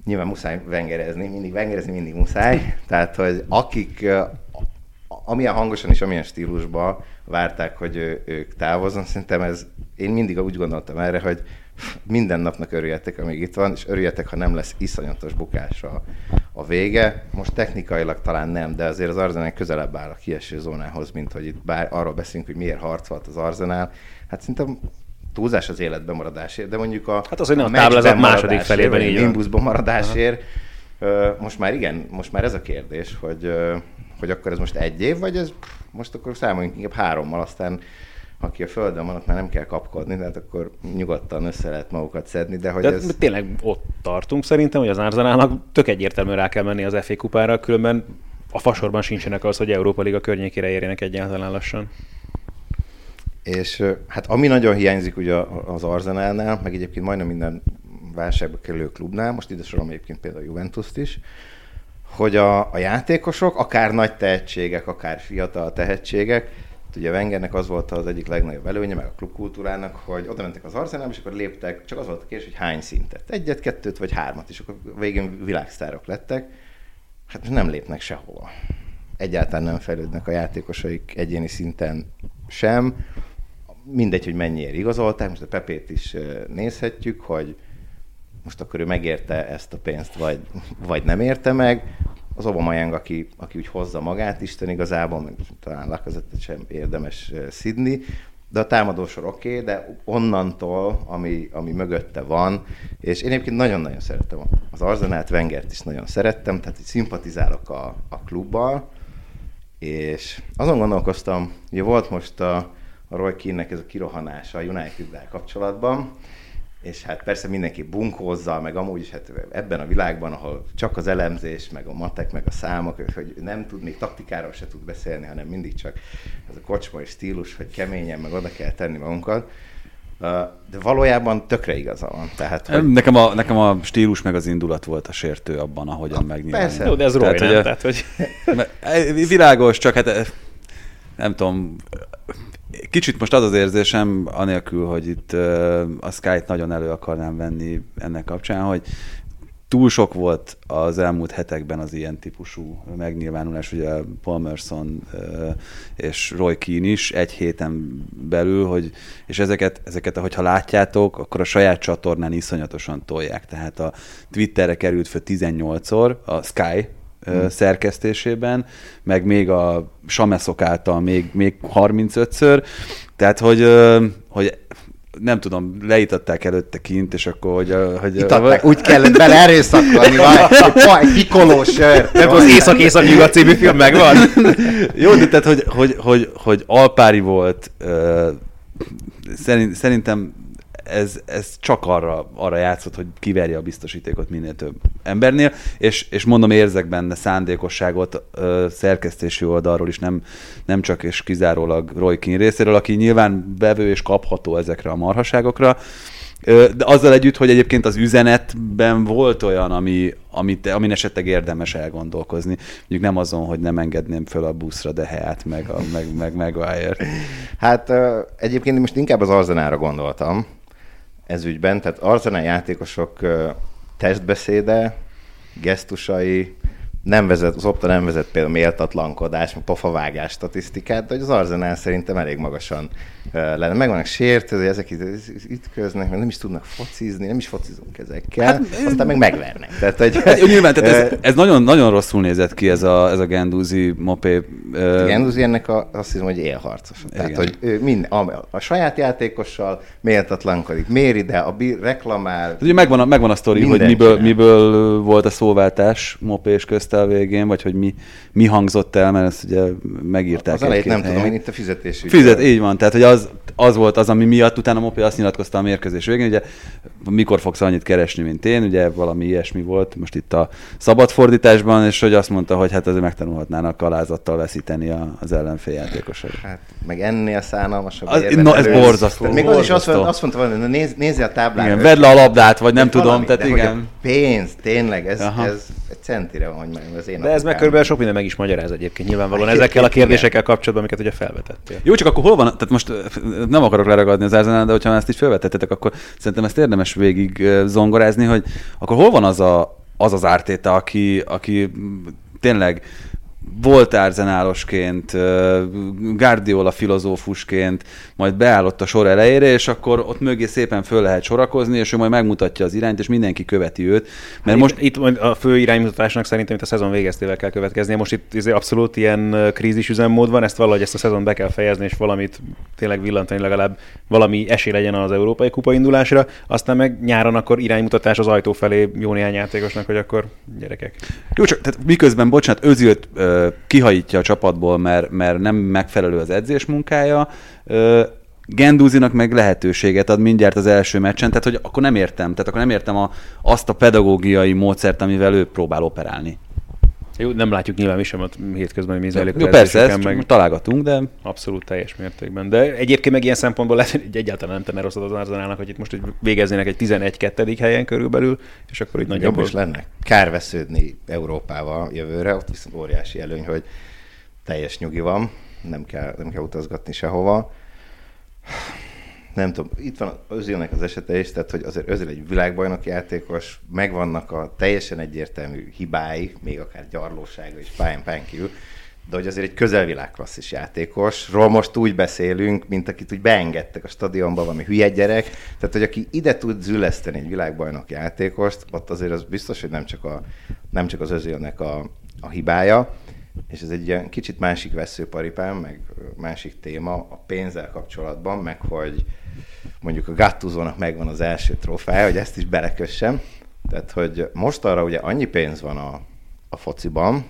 Speaker 3: nyilván muszáj vengerezni, mindig vengerezni, mindig muszáj. Tehát, hogy akik uh, amilyen hangosan és amilyen stílusban várták, hogy ő, ők távozzon, szerintem ez, én mindig úgy gondoltam erre, hogy minden napnak örüljetek, amíg itt van, és örüljetek, ha nem lesz iszonyatos bukás a, a vége. Most technikailag talán nem, de azért az Arzenál közelebb áll a kieső zónához, mint hogy itt bár arról beszélünk, hogy miért harcolt az Arzenál. Hát szerintem túlzás az életben maradásért, de mondjuk a,
Speaker 2: hát az, hogy nem a, a táblázat második felében így
Speaker 3: Nimbusban maradásért. Aha. Most már igen, most már ez a kérdés, hogy, hogy akkor ez most egy év, vagy ez most akkor számoljunk inkább hárommal, aztán aki a földön van, ott már nem kell kapkodni, tehát akkor nyugodtan össze lehet magukat szedni. De hogy
Speaker 2: de
Speaker 3: ez...
Speaker 2: tényleg ott tartunk szerintem, hogy az Arzenának tök egyértelműen rá kell menni az FA kupára, különben a fasorban sincsenek az, hogy Európa Liga környékére érjenek egyáltalán lassan.
Speaker 3: És hát ami nagyon hiányzik ugye az Arzenálnál, meg egyébként majdnem minden válságba kerülő klubnál, most ide sorolom egyébként például a Juventus-t is, hogy a, a játékosok, akár nagy tehetségek, akár fiatal tehetségek, ugye Wengernek az volt az egyik legnagyobb előnye, meg a klubkultúrának, hogy oda mentek az Arsenalba, és akkor léptek, csak az volt a kérdés, hogy hány szintet. Egyet, kettőt vagy hármat, és akkor végén világsztárok lettek. Hát nem lépnek sehova. Egyáltalán nem fejlődnek a játékosaik egyéni szinten sem. Mindegy, hogy mennyiért igazolták, most a Pepét is nézhetjük, hogy most akkor ő megérte ezt a pénzt, vagy, vagy nem érte meg. Az Aubameyang, aki, aki úgy hozza magát Isten igazából, meg talán Lacazettet sem érdemes szidni, de a támadósor oké, okay, de onnantól, ami, ami mögötte van, és én egyébként nagyon-nagyon szerettem az Arzenát, Wengert is nagyon szerettem, tehát így szimpatizálok a, a klubbal, és azon gondolkoztam, hogy volt most a, a Roy Keane-nek ez a kirohanása a United-del kapcsolatban, és hát persze mindenki bunkózzal, meg amúgy is hát ebben a világban, ahol csak az elemzés, meg a matek, meg a számok, hogy nem tud, még taktikáról se tud beszélni, hanem mindig csak ez a kocsmai stílus, hogy keményen, meg oda kell tenni magunkat. De valójában tökre igaza van. Tehát,
Speaker 4: hogy... nekem, a, nekem a stílus meg az indulat volt a sértő abban, ahogyan megnyilvánul.
Speaker 2: Persze. Jó, de ez tehát, nem? Tehát, hogy...
Speaker 4: Világos, csak hát nem tudom, Kicsit most az az érzésem, anélkül, hogy itt a Skype nagyon elő akarnám venni ennek kapcsán, hogy túl sok volt az elmúlt hetekben az ilyen típusú megnyilvánulás, ugye Paul Merson és Roy Keane is egy héten belül, hogy, és ezeket, ezeket, ahogyha látjátok, akkor a saját csatornán iszonyatosan tolják. Tehát a Twitterre került föl 18-szor, a Sky hmm. szerkesztésében, meg még a Sameszok által még, még 35-ször, tehát hogy, hogy nem tudom, leítatták előtte kint, és akkor, hogy... hogy
Speaker 3: Itatták, úgy kellett bele erőszakolni, vagy egy pikoló sör.
Speaker 2: Nem az Észak-Észak Nyugat című film megvan.
Speaker 4: Jó, de tehát, hogy, hogy, hogy, hogy Alpári volt, szerint, szerintem ez, ez csak arra, arra játszott, hogy kiverje a biztosítékot minél több embernél, és, és mondom, érzek benne szándékosságot ö, szerkesztési oldalról is, nem, nem csak és kizárólag Roy Keane részéről, aki nyilván bevő és kapható ezekre a marhaságokra, de azzal együtt, hogy egyébként az üzenetben volt olyan, ami, amit, amin esetleg érdemes elgondolkozni. Mondjuk nem azon, hogy nem engedném föl a buszra de helyet, meg, a, meg, meg Maguire.
Speaker 3: Hát egyébként most inkább az Arzenára gondoltam, ez ügyben, tehát Arzenál játékosok testbeszéde, gesztusai, nem vezet, az Opta nem vezet például méltatlankodás, pofavágás statisztikát, de az Arzenál szerintem elég magasan lenne. Meg vannak sértődő, ezek itt köznek, nem is tudnak focizni, nem is focizunk ezekkel, hát, aztán meg megvernek.
Speaker 4: Tehát, hogy, hát, nyilván, tehát ez, ez, nagyon, nagyon rosszul nézett ki ez a, ez a Genduzi mopé.
Speaker 3: Uh... Genduzi ennek a, azt hiszem, hogy élharcos. Tehát, Igen. hogy ő mind, a, a, saját játékossal méltatlankodik, mér ide, a bí, reklamál. Hát,
Speaker 4: ugye megvan a, megvan a sztori, hogy miből, miből volt a szóváltás mopés közt a végén, vagy hogy mi, mi hangzott el, mert ezt ugye megírták.
Speaker 3: Az elejét nem helyen. tudom, én itt a fizetési.
Speaker 4: Fizet, így van, tehát hogy az, az volt az, ami miatt utána Mopi azt nyilatkozta a mérkőzés végén, ugye mikor fogsz annyit keresni, mint én, ugye valami ilyesmi volt most itt a szabad fordításban, és hogy azt mondta, hogy hát azért megtanulhatnának alázattal veszíteni a, az ellenfél játékosai.
Speaker 3: Hát, meg ennél szánalmasabb
Speaker 4: az, Na, ez borzasztó.
Speaker 3: Még az is azt, azt mondta hogy néz, nézze a táblát.
Speaker 4: Igen, vedd le a labdát, vagy nem tudom, tehát igen.
Speaker 3: pénz, tényleg, ez, ez centire van, hogy meg az én
Speaker 2: De ez meg körülbelül sok minden meg is magyaráz egyébként nyilvánvalóan
Speaker 3: Hát,
Speaker 2: ezekkel a
Speaker 3: igen.
Speaker 2: kérdésekkel kapcsolatban, amiket ugye felvetettél.
Speaker 4: Jó, csak akkor hol van, tehát most ö, nem akarok leragadni az Arsenal, de hogyha ezt így felvetettetek, akkor szerintem ezt érdemes végig ö, zongorázni, hogy akkor hol van az a, az, az ártéta, aki, aki tényleg volt arzenálosként, ö, Guardiola filozófusként, majd beállott a sor elejére, és akkor ott mögé szépen föl lehet sorakozni, és ő majd megmutatja az irányt, és mindenki követi őt. Mert most
Speaker 2: itt, itt a fő iránymutatásnak szerintem itt a szezon végeztével kell következnie. Most itt izé abszolút ilyen krízis üzemmód van, ezt valahogy ezt a szezon be kell fejezni, és valamit tényleg villantani legalább valami esély legyen az európai kupa indulásra, aztán meg nyáron akkor iránymutatás az ajtó felé jó néhány játékosnak, hogy akkor gyerekek.
Speaker 4: Jó, csak tehát miközben, bocsánat, Özült ö, kihajítja a csapatból, mert, mert nem megfelelő az edzés munkája, Gendúzinak meg lehetőséget ad mindjárt az első meccsen, tehát hogy akkor nem értem, tehát akkor nem értem a, azt a pedagógiai módszert, amivel ő próbál operálni.
Speaker 2: Jó, nem látjuk nyilván mi sem a hétközben, hogy mi zajlik
Speaker 4: Jó, persze, ezt meg... találgatunk, de
Speaker 2: Abszolút teljes mértékben. De egyébként meg ilyen szempontból lehet, hogy egyáltalán nem tenne rosszat az Arzenálnak, hogy itt most hogy végeznének egy 11-2. helyen körülbelül, és akkor így
Speaker 3: Jobb
Speaker 2: nagyjából...
Speaker 3: is lenne kárvesződni Európával jövőre, ott viszont óriási előny, hogy teljes nyugi van, nem kell, nem kell utazgatni sehova. Nem tudom, itt van Özilnek az esete is, tehát hogy azért Özil egy világbajnoki játékos, megvannak a teljesen egyértelmű hibái, még akár gyarlósága is pályán pályán kívül, de hogy azért egy közelvilágklasszis játékosról most úgy beszélünk, mint akit úgy beengedtek a stadionba, valami hülye gyerek. Tehát, hogy aki ide tud züleszteni egy világbajnok játékost, ott azért az biztos, hogy nem csak, a, nem csak az özélnek a, a hibája, és ez egy ilyen kicsit másik veszőparipám, meg másik téma a pénzzel kapcsolatban, meg hogy mondjuk a Gattuzónak megvan az első trófája, hogy ezt is belekössem. Tehát, hogy most arra ugye annyi pénz van a, a fociban,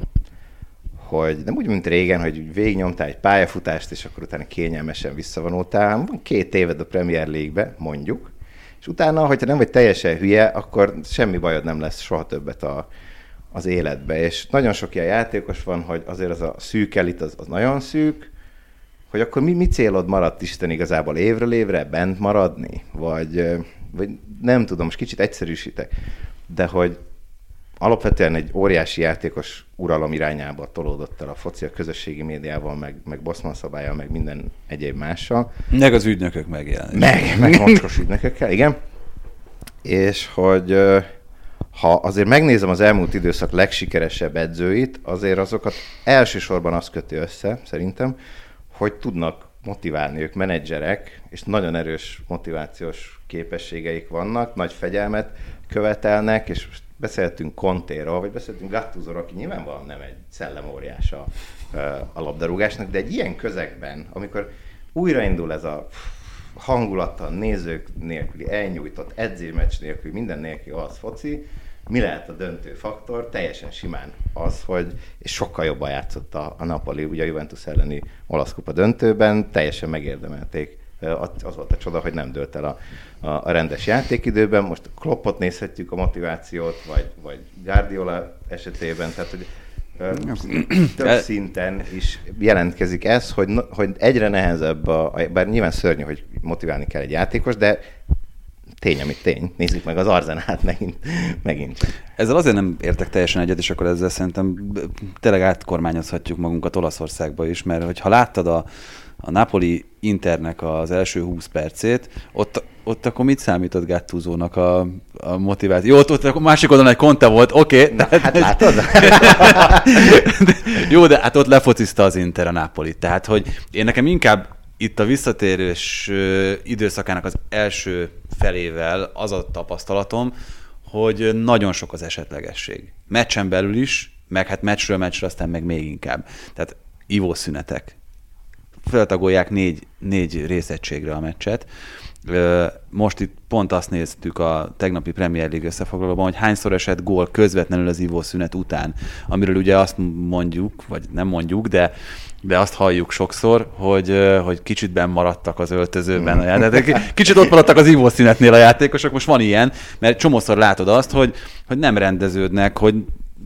Speaker 3: hogy nem úgy, mint régen, hogy végignyomtál egy pályafutást, és akkor utána kényelmesen visszavonultál. Van két éved a Premier League-be, mondjuk, és utána, hogyha nem vagy teljesen hülye, akkor semmi bajod nem lesz soha többet a, az életbe. És nagyon sok ilyen játékos van, hogy azért az a szűk elit az, az nagyon szűk, hogy akkor mi, mi célod maradt Isten igazából évről évre bent maradni? Vagy, vagy nem tudom, most kicsit egyszerűsítek, de hogy alapvetően egy óriási játékos uralom irányába tolódott el a foci a közösségi médiával, meg, meg Boszman szabálya, meg minden egyéb mással.
Speaker 4: meg az ügynökök megjelennek.
Speaker 3: Meg, meg mocskos ügynökökkel, igen. És hogy ha azért megnézem az elmúlt időszak legsikeresebb edzőit, azért azokat elsősorban azt köti össze, szerintem, hogy tudnak motiválni ők menedzserek, és nagyon erős motivációs képességeik vannak, nagy fegyelmet követelnek, és most beszéltünk Contéról, vagy beszéltünk Gattuzóról, aki nyilvánvalóan nem egy szellemóriás a, labdarúgásnak, de egy ilyen közegben, amikor újraindul ez a hangulattal, nézők nélküli, elnyújtott edzésmeccs nélkül, minden nélkül az foci, mi lehet a döntő faktor? Teljesen simán az, hogy és sokkal jobban játszott a, a Napoli, ugye a Juventus elleni olasz kupa döntőben, teljesen megérdemelték. Az volt a csoda, hogy nem dőlt el a, a, a rendes játékidőben. Most Kloppot nézhetjük a motivációt, vagy, vagy Guardiola esetében, tehát hogy több szinten is jelentkezik ez, hogy, hogy egyre nehezebb, a, bár nyilván szörnyű, hogy motiválni kell egy játékos, de tény, amit tény. Nézzük meg az arzenát megint. megint.
Speaker 4: Ezzel azért nem értek teljesen egyet, és akkor ezzel szerintem tényleg átkormányozhatjuk magunkat Olaszországba is, mert hogyha láttad a, a Napoli Internek az első 20 percét, ott, ott akkor mit számított Gattuzónak a, a motiváció? Jó, ott, ott akkor másik oldalon egy Conte volt, oké. Okay,
Speaker 3: Na, hát látod?
Speaker 4: jó, de hát ott lefociszta az Inter a Napoli. Tehát, hogy én nekem inkább itt a visszatérős időszakának az első felével az a tapasztalatom, hogy nagyon sok az esetlegesség. Meccsen belül is, meg hát meccsről meccsre aztán meg még inkább. Tehát ivószünetek. Feltagolják négy, négy részegységre a meccset. Most itt pont azt néztük a tegnapi Premier League összefoglalóban, hogy hányszor esett gól közvetlenül az ivószünet után, amiről ugye azt mondjuk, vagy nem mondjuk, de de azt halljuk sokszor, hogy, hogy kicsit benn maradtak az öltözőben a játékosok. Kicsit ott maradtak az ivószünetnél a játékosok, most van ilyen, mert csomószor látod azt, hogy, hogy nem rendeződnek, hogy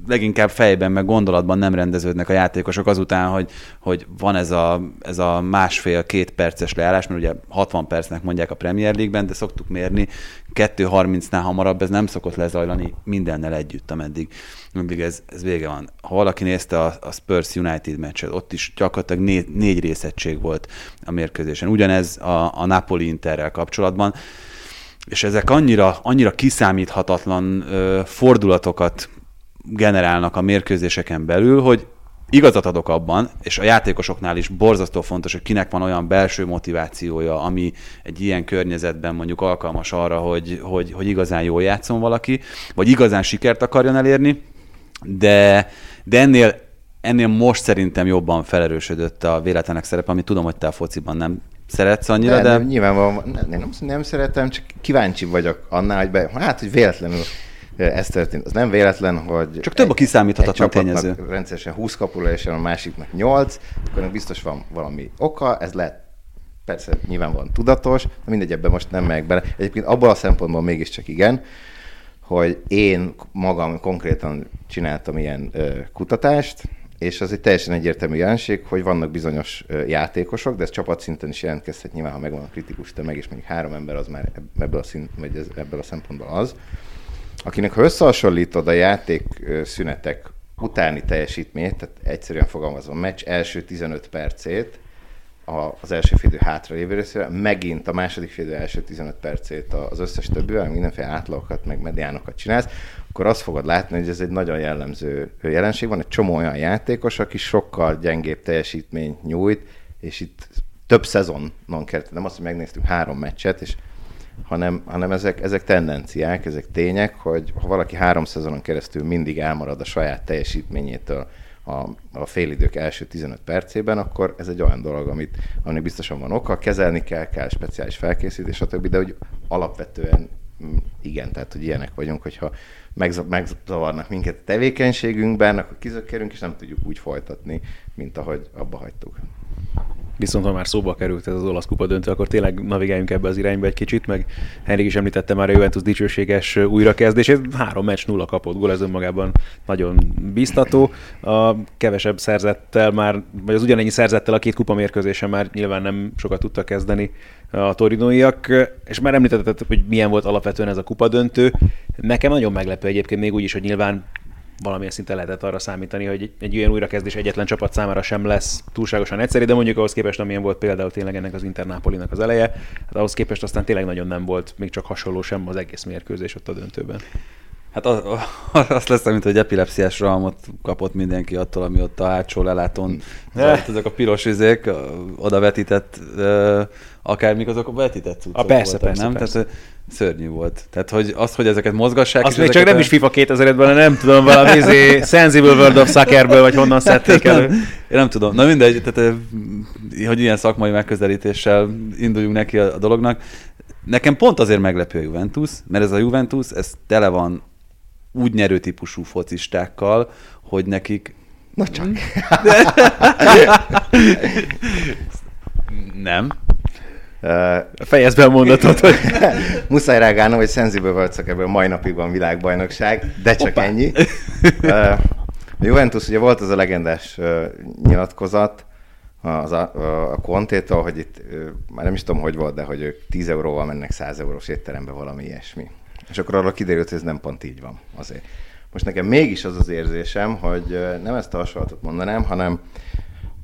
Speaker 4: leginkább fejben, meg gondolatban nem rendeződnek a játékosok azután, hogy, hogy van ez a, ez a másfél-két perces leállás, mert ugye 60 percnek mondják a Premier League-ben, de szoktuk mérni, 2.30-nál hamarabb ez nem szokott lezajlani mindennel együtt, ameddig mindig ez, ez vége van. Ha valaki nézte a, a Spurs United meccset, ott is gyakorlatilag négy, négy részegység volt a mérkőzésen. Ugyanez a, a Napoli Interrel kapcsolatban és ezek annyira, annyira kiszámíthatatlan ö, fordulatokat generálnak a mérkőzéseken belül, hogy igazat adok abban, és a játékosoknál is borzasztó fontos, hogy kinek van olyan belső motivációja, ami egy ilyen környezetben mondjuk alkalmas arra, hogy, hogy, hogy igazán jól játszon valaki, vagy igazán sikert akarjon elérni, de, de ennél, ennél most szerintem jobban felerősödött a véletlenek szerep, amit tudom, hogy te a fociban nem szeretsz annyira, de...
Speaker 3: de... Nem, nyilvánvalóan nem, nem, nem szeretem, csak kíváncsi vagyok annál, hogy be, hát, hogy véletlenül ez történt. Az nem véletlen, hogy...
Speaker 4: Csak több a kiszámíthatatlan tényező.
Speaker 3: rendszeresen 20 kapula, és a másiknak 8, akkor biztos van valami oka, ez lehet persze nyilván tudatos, de mindegy, ebben most nem megyek bele. Egyébként abban a szempontból mégiscsak igen, hogy én magam konkrétan csináltam ilyen ö, kutatást, és az egy teljesen egyértelmű jelenség, hogy vannak bizonyos játékosok, de ez csapatszinten is jelentkezhet nyilván, ha megvan a kritikus tömeg, és mondjuk három ember az már ebből a, szint, vagy ez, ebből a szempontból az, akinek ha összehasonlítod a játék szünetek utáni teljesítményt, tehát egyszerűen fogalmazva, a meccs első 15 percét, az első félidő hátra lévő részével, megint a második félidő első 15 percét az összes többivel, mindenféle átlagokat, meg mediánokat csinálsz, akkor azt fogod látni, hogy ez egy nagyon jellemző jelenség. Van egy csomó olyan játékos, aki sokkal gyengébb teljesítményt nyújt, és itt több szezonon került, nem azt, hogy megnéztünk három meccset, és hanem, hanem ezek, ezek tendenciák, ezek tények, hogy ha valaki három szezonon keresztül mindig elmarad a saját teljesítményétől a, a félidők első 15 percében, akkor ez egy olyan dolog, amit, aminek biztosan van oka, kezelni kell, kell speciális felkészítés, stb., de hogy alapvetően mm, igen, tehát hogy ilyenek vagyunk, hogyha megzavarnak minket a tevékenységünkben, akkor kizökkerünk, és nem tudjuk úgy folytatni, mint ahogy abba hagytuk.
Speaker 2: Viszont ha már szóba került ez az olasz kupa döntő, akkor tényleg navigáljunk ebbe az irányba egy kicsit, meg Henrik is említette már a Juventus dicsőséges újrakezdését. Három meccs, nulla kapott gól, ez önmagában nagyon biztató. A kevesebb szerzettel már, vagy az ugyanennyi szerzettel a két kupa mérkőzésen már nyilván nem sokat tudtak kezdeni a torinóiak, és már említetted, hogy milyen volt alapvetően ez a kupa döntő. Nekem nagyon meglepő egyébként még úgy is, hogy nyilván valamilyen szinten lehetett arra számítani, hogy egy olyan újrakezdés egyetlen csapat számára sem lesz túlságosan egyszerű, de mondjuk ahhoz képest, amilyen volt például tényleg ennek az Internápolinak az eleje, hát ahhoz képest aztán tényleg nagyon nem volt még csak hasonló sem az egész mérkőzés ott a döntőben.
Speaker 4: Hát az, az lesz, mint hogy epilepsziás rohamot kapott mindenki attól, ami ott a hátsó lelátón, ezek a piros izék, oda vetített, akármik azok a vetített cuccok
Speaker 2: a persze,
Speaker 4: voltak,
Speaker 2: persze,
Speaker 4: nem?
Speaker 2: persze.
Speaker 4: Tehát szörnyű volt. Tehát, hogy az, hogy ezeket mozgassák...
Speaker 2: Azt még csak nem is FIFA 2000-ben, nem tudom, valami izé, Sensible World of Soccerből, vagy honnan szedték elő.
Speaker 4: Én nem tudom. Na mindegy, tehát, hogy ilyen szakmai megközelítéssel induljunk neki a dolognak. Nekem pont azért meglepő a Juventus, mert ez a Juventus, ez tele van úgy nyerő típusú focistákkal, hogy nekik...
Speaker 3: Na csak.
Speaker 4: Nem.
Speaker 2: Fejezd be a mondatot, hogy...
Speaker 3: Muszáj rágálnom, hogy Sensible World ebből mai napig van világbajnokság, de csak Opa. ennyi. A Juventus, ugye volt az a legendás nyilatkozat, az a, a, Contétól, hogy itt, már nem is tudom, hogy volt, de hogy ők 10 euróval mennek 100 eurós étterembe, valami ilyesmi. És akkor arra kiderült, hogy ez nem pont így van azért. Most nekem mégis az az érzésem, hogy nem ezt a hasonlatot mondanám, hanem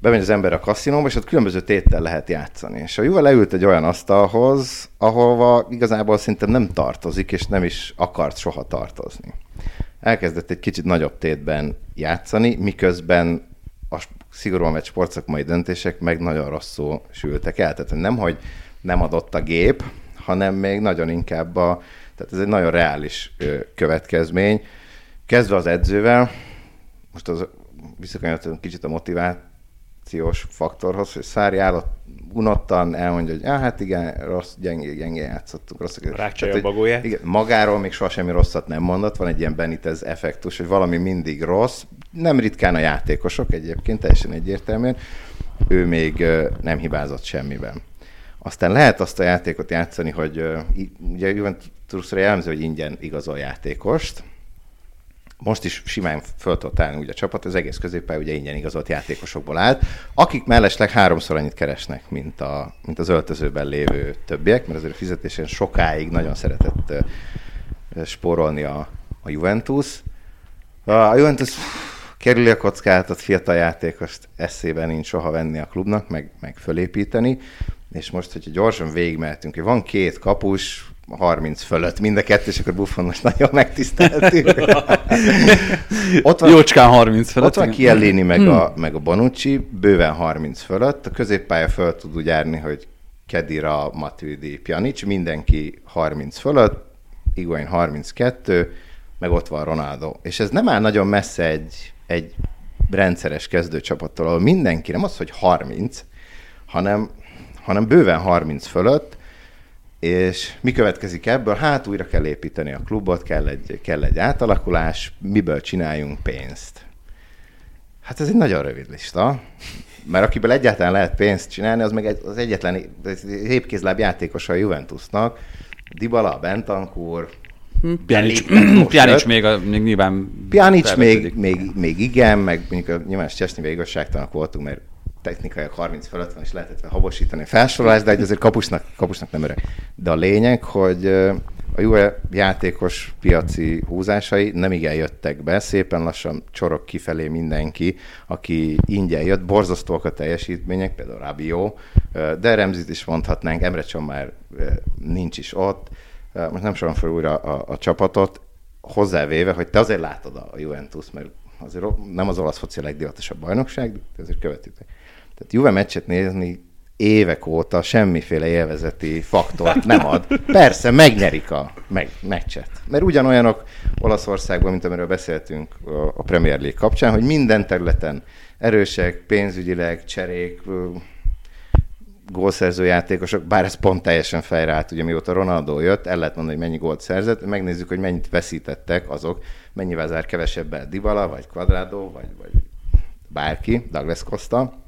Speaker 3: bemegy az ember a kaszinóba, és ott különböző téttel lehet játszani. És a Juve leült egy olyan asztalhoz, ahova igazából szerintem nem tartozik, és nem is akart soha tartozni. Elkezdett egy kicsit nagyobb tétben játszani, miközben a szigorúan vett sportszakmai döntések meg nagyon rosszul sültek el. Tehát nem, hogy nem adott a gép, hanem még nagyon inkább a, tehát ez egy nagyon reális következmény. Kezdve az edzővel, most az visszakanyarodtunk kicsit a motivációs faktorhoz, hogy Szári állott unottan elmondja, hogy ah, hát igen, rossz, gyengé, gyengé játszottunk. Rossz,
Speaker 2: Rákcsolja a bagóját.
Speaker 3: Igen, magáról még soha semmi rosszat nem mondott, van egy ilyen Benitez effektus, hogy valami mindig rossz, nem ritkán a játékosok egyébként, teljesen egyértelműen, ő még nem hibázott semmiben. Aztán lehet azt a játékot játszani, hogy ugye Juventusra jellemző, hogy ingyen igazol játékost, most is simán föl tudott állni úgy a csapat, az egész középpálya ugye ingyen igazolt játékosokból állt, akik mellesleg háromszor annyit keresnek, mint, a, mint az öltözőben lévő többiek, mert azért a fizetésen sokáig nagyon szeretett spórolni a, a Juventus. A Juventus kerüli a kockát, a fiatal játékost eszében nincs soha venni a klubnak, meg, meg fölépíteni, és most, hogyha gyorsan végigmehetünk, hogy van két kapus, 30 fölött mind a kettő, és akkor Buffon most nagyon megtiszteltük.
Speaker 4: ott van, Jócskán 30 fölött.
Speaker 3: Ott van Kiellini meg, a, hmm. meg a Bonucci, bőven 30 fölött. A középpálya föl tud úgy járni, hogy Kedira, Matuidi, Pjanic, mindenki 30 fölött, Iguain 32, meg ott van Ronaldo. És ez nem áll nagyon messze egy, egy rendszeres kezdőcsapattól, ahol mindenki nem az, hogy 30, hanem, hanem bőven 30 fölött, és mi következik ebből? Hát újra kell építeni a klubot, kell egy, kell egy átalakulás, miből csináljunk pénzt. Hát ez egy nagyon rövid lista, mert akiből egyáltalán lehet pénzt csinálni, az meg egy, az egyetlen épkézláb játékos a Juventusnak, Dybala, Bentancur,
Speaker 4: Pjanic, Pjanic még, a, még nyilván
Speaker 3: Pjanic még, még, még, igen, meg mondjuk a nyilván Csesnyvel igazságtalanak voltunk, mert technikai 30 fölött van, és lehetett habosítani a felsorolást, de azért kapusnak, kapusnak nem öreg. De a lényeg, hogy a jó játékos piaci húzásai nem igen jöttek be, szépen lassan csorog kifelé mindenki, aki ingyen jött, borzasztóak a teljesítmények, például Rabió, de Remzit is mondhatnánk, Emre Csom már nincs is ott, most nem soron fel újra a, a csapatot, hozzávéve, hogy te azért látod a Juventus, mert azért nem az olasz foci a legdivatosabb bajnokság, de azért követitek. Tehát Juve meccset nézni évek óta semmiféle élvezeti faktort nem ad. Persze, megnyerik a meg, meccset. Mert ugyanolyanok Olaszországban, mint amiről beszéltünk a Premier League kapcsán, hogy minden területen erősek, pénzügyileg, cserék, gólszerző játékosok, bár ez pont teljesen fejreállt, ugye mióta Ronaldo jött, el lehet mondani, hogy mennyi gólt szerzett, megnézzük, hogy mennyit veszítettek azok, mennyivel zár kevesebbel Dybala, vagy Quadrado, vagy, vagy bárki, Douglas Costa,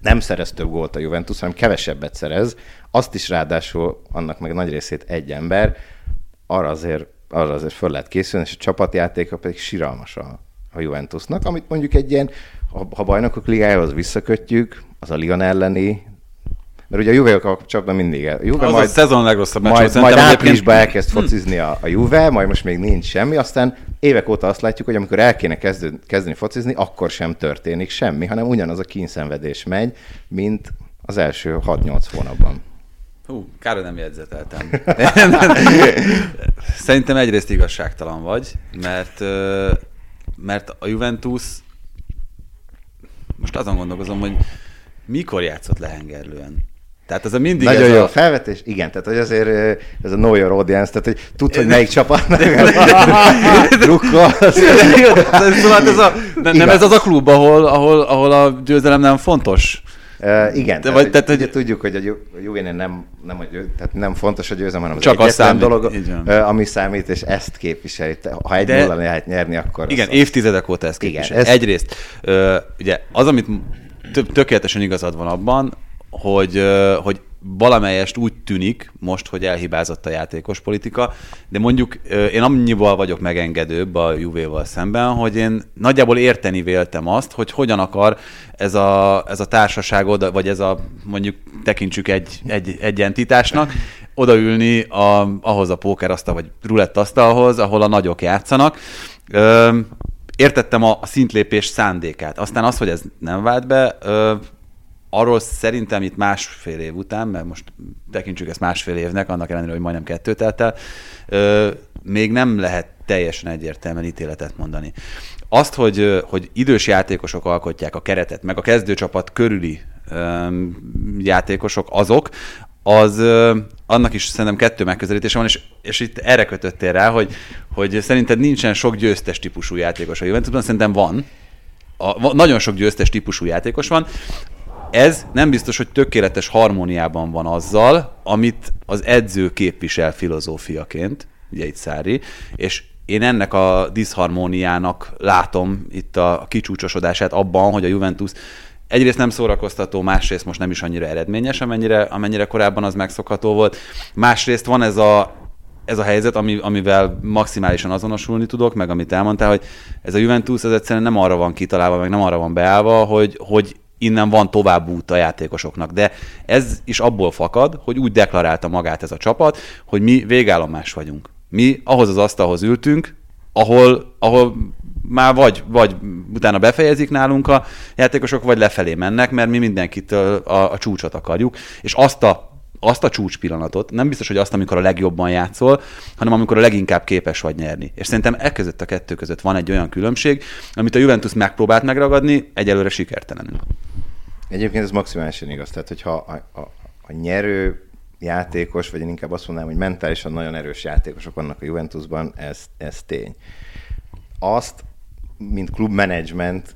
Speaker 3: nem szerez több gólt a Juventus, hanem kevesebbet szerez, azt is ráadásul annak meg nagy részét egy ember, arra azért, arra azért föl lehet készülni, és a csapatjátéka pedig siralmas a, a Juventusnak, amit mondjuk egy ilyen, ha, ha bajnokok ligájához visszakötjük, az a Lyon elleni mert ugye a Juve kapcsolatban mindig el. Juve
Speaker 4: az
Speaker 3: majd,
Speaker 4: a szezon legrosszabb meccs.
Speaker 3: Majd, majd áprilisban elkezd focizni a, a Juve, majd most még nincs semmi, aztán évek óta azt látjuk, hogy amikor el kéne kezdő, kezdeni focizni, akkor sem történik semmi, hanem ugyanaz a kínszenvedés megy, mint az első 6-8 hónapban.
Speaker 4: Hú, kár, nem jegyzeteltem. Szerintem egyrészt igazságtalan vagy, mert, mert a Juventus most azon gondolkozom, hogy mikor játszott lehengerlően. Tehát ez a mindig
Speaker 3: Nagyon
Speaker 4: ez
Speaker 3: jó
Speaker 4: a...
Speaker 3: felvetés, igen, tehát hogy azért ez a know your audience, tehát hogy tud, hogy melyik csapat drukkol.
Speaker 4: Szóval ez a, nem, nem ez az a klub, ahol, ahol, ahol a győzelem nem fontos.
Speaker 3: Uh, igen, De, vagy, tehát, hogy, ugye tudjuk, hogy a Juvénél nem, nem, a tehát nem fontos a győzelem, hanem
Speaker 4: csak
Speaker 3: az
Speaker 4: számít,
Speaker 3: dolog, uh, ami számít, és ezt képviseli. Ha egy nulla lehet nyerni, akkor...
Speaker 4: Igen, az évtizedek óta ezt képviseli. Igen, ez... Egyrészt, uh, ugye az, amit tökéletesen igazad van abban, hogy, hogy valamelyest úgy tűnik most, hogy elhibázott a játékos politika, de mondjuk én annyival vagyok megengedőbb a Juvéval szemben, hogy én nagyjából érteni véltem azt, hogy hogyan akar ez a, ez a társaság oda, vagy ez a mondjuk tekintsük egy, egy, egy entitásnak, odaülni a, ahhoz a pókerasztal, vagy rulettasztalhoz, ahol a nagyok játszanak. Értettem a, szintlépés szándékát. Aztán az, hogy ez nem vált be, arról szerintem itt másfél év után, mert most tekintsük ezt másfél évnek, annak ellenére, hogy majdnem kettő telt el, ö, még nem lehet teljesen egyértelműen ítéletet mondani. Azt, hogy, hogy idős játékosok alkotják a keretet, meg a kezdőcsapat körüli ö, játékosok azok, az ö, annak is szerintem kettő megközelítése van, és, és itt erre kötöttél rá, hogy, hogy szerinted nincsen sok győztes típusú játékos a Juventusban, szerintem van, a, nagyon sok győztes típusú játékos van, ez nem biztos, hogy tökéletes harmóniában van azzal, amit az edző képvisel filozófiaként, ugye itt Szári, és én ennek a diszharmóniának látom itt a kicsúcsosodását abban, hogy a Juventus egyrészt nem szórakoztató, másrészt most nem is annyira eredményes, amennyire, amennyire korábban az megszokható volt. Másrészt van ez a ez a helyzet, ami, amivel maximálisan azonosulni tudok, meg amit elmondtál, hogy ez a Juventus ez egyszerűen nem arra van kitalálva, meg nem arra van beállva, hogy, hogy innen van tovább út a játékosoknak. De ez is abból fakad, hogy úgy deklarálta magát ez a csapat, hogy mi végállomás vagyunk. Mi ahhoz az asztalhoz ültünk, ahol, ahol már vagy, vagy utána befejezik nálunk a játékosok, vagy lefelé mennek, mert mi mindenkit a, a csúcsot akarjuk, és azt a azt a csúcs pillanatot, nem biztos, hogy azt, amikor a legjobban játszol, hanem amikor a leginkább képes vagy nyerni. És szerintem e között a kettő között van egy olyan különbség, amit a Juventus megpróbált megragadni, egyelőre sikertelenül.
Speaker 3: Egyébként ez maximálisan igaz. Tehát, hogyha a, a, a nyerő játékos, vagy én inkább azt mondanám, hogy mentálisan nagyon erős játékosok vannak a Juventusban, ez, ez tény. Azt, mint klubmenedzsment,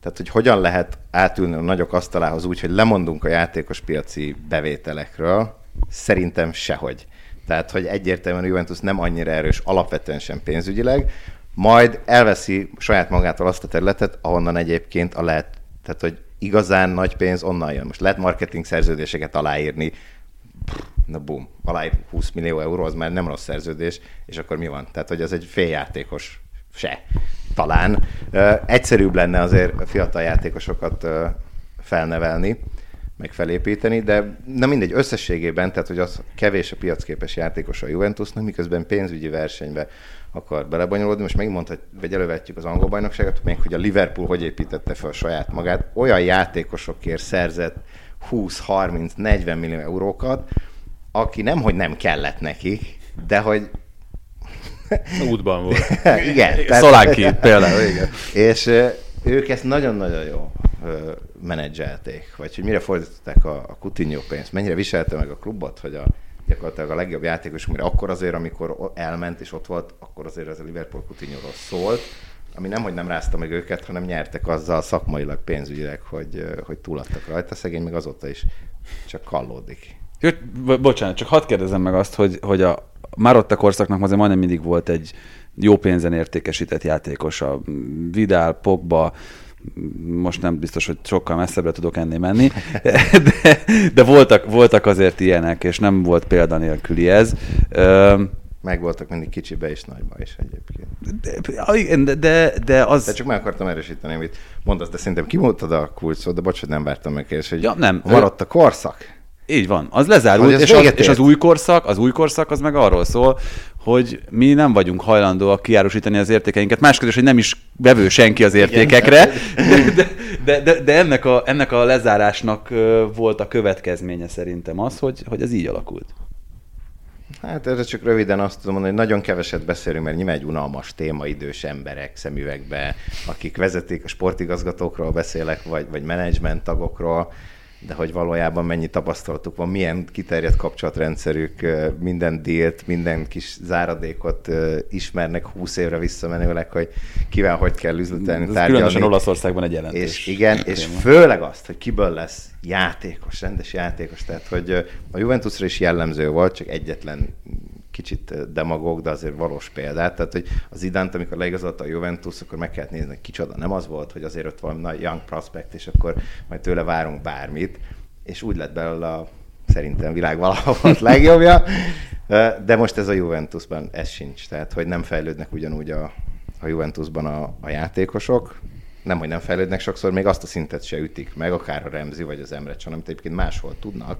Speaker 3: tehát, hogy hogyan lehet átülni a nagyok asztalához úgy, hogy lemondunk a játékos piaci bevételekről, szerintem sehogy. Tehát, hogy egyértelműen Juventus nem annyira erős alapvetően sem pénzügyileg, majd elveszi saját magától azt a területet, ahonnan egyébként a lehet, tehát, hogy igazán nagy pénz onnan jön. Most lehet marketing szerződéseket aláírni, na bum, aláír 20 millió euró, az már nem rossz szerződés, és akkor mi van? Tehát, hogy ez egy féljátékos se, talán. Egyszerűbb lenne azért fiatal játékosokat felnevelni, meg felépíteni, de nem mindegy, összességében, tehát hogy az kevés a piacképes játékos a Juventusnak, miközben pénzügyi versenybe akar belebonyolódni. Most megmondhat, vagy elővetjük az angol bajnokságot, még hogy a Liverpool hogy építette fel saját magát. Olyan játékosokért szerzett 20-30-40 millió eurókat, aki nem, hogy nem kellett neki, de hogy
Speaker 2: Útban volt.
Speaker 3: igen.
Speaker 4: Szolánki például, igen.
Speaker 3: És ők ezt nagyon-nagyon jó menedzselték, vagy hogy mire fordították a, a Coutinho pénzt, mennyire viselte meg a klubot, hogy a, gyakorlatilag a legjobb játékos, mire akkor azért, amikor elment és ott volt, akkor azért ez a Liverpool Coutinho-ról szólt, ami nem, hogy nem rázta meg őket, hanem nyertek azzal szakmailag, pénzügyileg, hogy, hogy túladtak rajta, szegény meg azóta is csak kallódik.
Speaker 4: Jó, bocsánat, csak hadd kérdezem meg azt, hogy, hogy a Marotta korszaknak azért majdnem mindig volt egy jó pénzen értékesített játékos, a Vidal, Pogba, most nem biztos, hogy sokkal messzebbre tudok ennél menni, de, de voltak, voltak azért ilyenek, és nem volt példanélküli ez.
Speaker 3: Meg voltak mindig kicsibe és nagyba is
Speaker 4: egyébként. De, de, de az...
Speaker 3: De csak meg akartam erősíteni, amit mondasz, de szerintem kimondtad a kulcsot, de bocsánat, nem vártam meg kérdés, hogy
Speaker 4: ja, nem.
Speaker 3: maradt a korszak.
Speaker 4: Így van, az lezárult, és az, és az új korszak, az új korszak az meg arról szól, hogy mi nem vagyunk hajlandóak kiárusítani az értékeinket. Más hogy nem is vevő senki az értékekre, de, de, de, de ennek, a, ennek a lezárásnak volt a következménye szerintem az, hogy, hogy ez így alakult.
Speaker 3: Hát erre csak röviden azt tudom mondani, hogy nagyon keveset beszélünk, mert nyilván egy unalmas téma idős emberek szemüvegbe, akik vezetik, a sportigazgatókról beszélek, vagy, vagy menedzsment tagokról, de hogy valójában mennyi tapasztalatuk van, milyen kiterjedt kapcsolatrendszerük, minden dílt, minden kis záradékot ismernek 20 évre visszamenőleg, hogy kivel hogy kell üzletelni,
Speaker 4: Ez tárgyalni. Különösen Olaszországban egy jelentős.
Speaker 3: És igen, téma. és főleg azt, hogy kiből lesz játékos, rendes játékos, tehát hogy a Juventusra is jellemző volt, csak egyetlen kicsit demagóg, de azért valós példát. Tehát, hogy az idánt, amikor leigazolta a Juventus, akkor meg kellett nézni, hogy kicsoda. Nem az volt, hogy azért ott valami nagy young prospect, és akkor majd tőle várunk bármit. És úgy lett belőle a szerintem világ valahol legjobbja. De most ez a Juventusban, ez sincs. Tehát, hogy nem fejlődnek ugyanúgy a, a Juventusban a, a játékosok, nem, hogy nem fejlődnek, sokszor még azt a szintet se ütik meg, akár a Remzi vagy az Emre Can, amit egyébként máshol tudnak,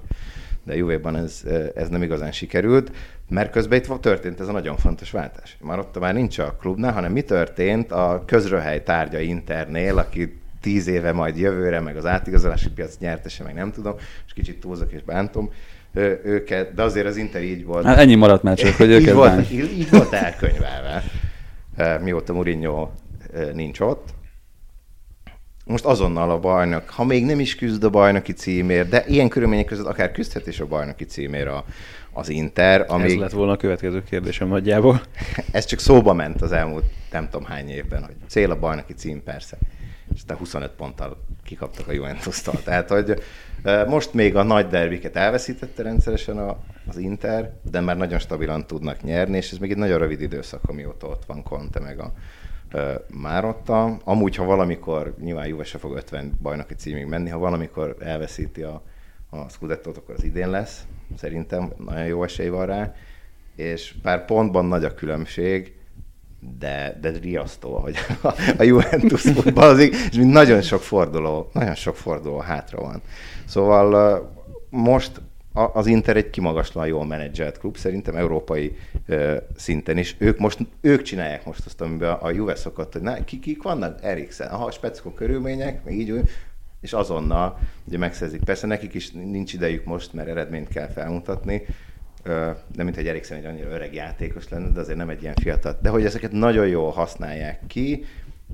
Speaker 3: de Juve-ban ez, ez nem igazán sikerült, mert közben itt történt ez a nagyon fontos váltás. Már ott már nincs a klubnál, hanem mi történt a közröhely tárgya Internél, aki tíz éve majd jövőre, meg az átigazolási piac nyertese, meg nem tudom, és kicsit túlzok és bántom őket, de azért az Inter így volt.
Speaker 4: Hát ennyi maradt már csak, hogy őket így
Speaker 3: volt, így, így volt elkönyvelve, mióta Mourinho nincs ott most azonnal a bajnok, ha még nem is küzd a bajnoki címért, de ilyen körülmények között akár küzdhet is a bajnoki címér a, az Inter.
Speaker 2: Amíg... Ez lett volna a következő kérdésem nagyjából.
Speaker 3: Ez csak szóba ment az elmúlt nem tudom hány évben, hogy cél a bajnoki cím persze. És te 25 ponttal kikaptak a Juventus-tól. Tehát, hogy most még a nagy derbiket elveszítette rendszeresen a, az Inter, de már nagyon stabilan tudnak nyerni, és ez még egy nagyon rövid időszak, amióta ott van Conte meg a, Márotta. Amúgy, ha valamikor, nyilván Juve se fog 50 bajnoki címig menni, ha valamikor elveszíti a, a Scudettot, akkor az idén lesz. Szerintem nagyon jó esély van rá. és pár pontban nagy a különbség, de, de riasztó, hogy a, a Juventus futballozik, és mind nagyon sok forduló, nagyon sok forduló hátra van. Szóval most az Inter egy kimagaslóan jól menedzselt klub, szerintem európai szinten is. Ők most, ők csinálják most azt, amiben a Juve szokott, hogy na, kik, kik vannak? Eriksen, aha, speckó körülmények, meg így úgy, és azonnal ugye megszerzik. Persze nekik is nincs idejük most, mert eredményt kell felmutatni, nem mint egy Eriksen egy annyira öreg játékos lenne, de azért nem egy ilyen fiatal. De hogy ezeket nagyon jól használják ki,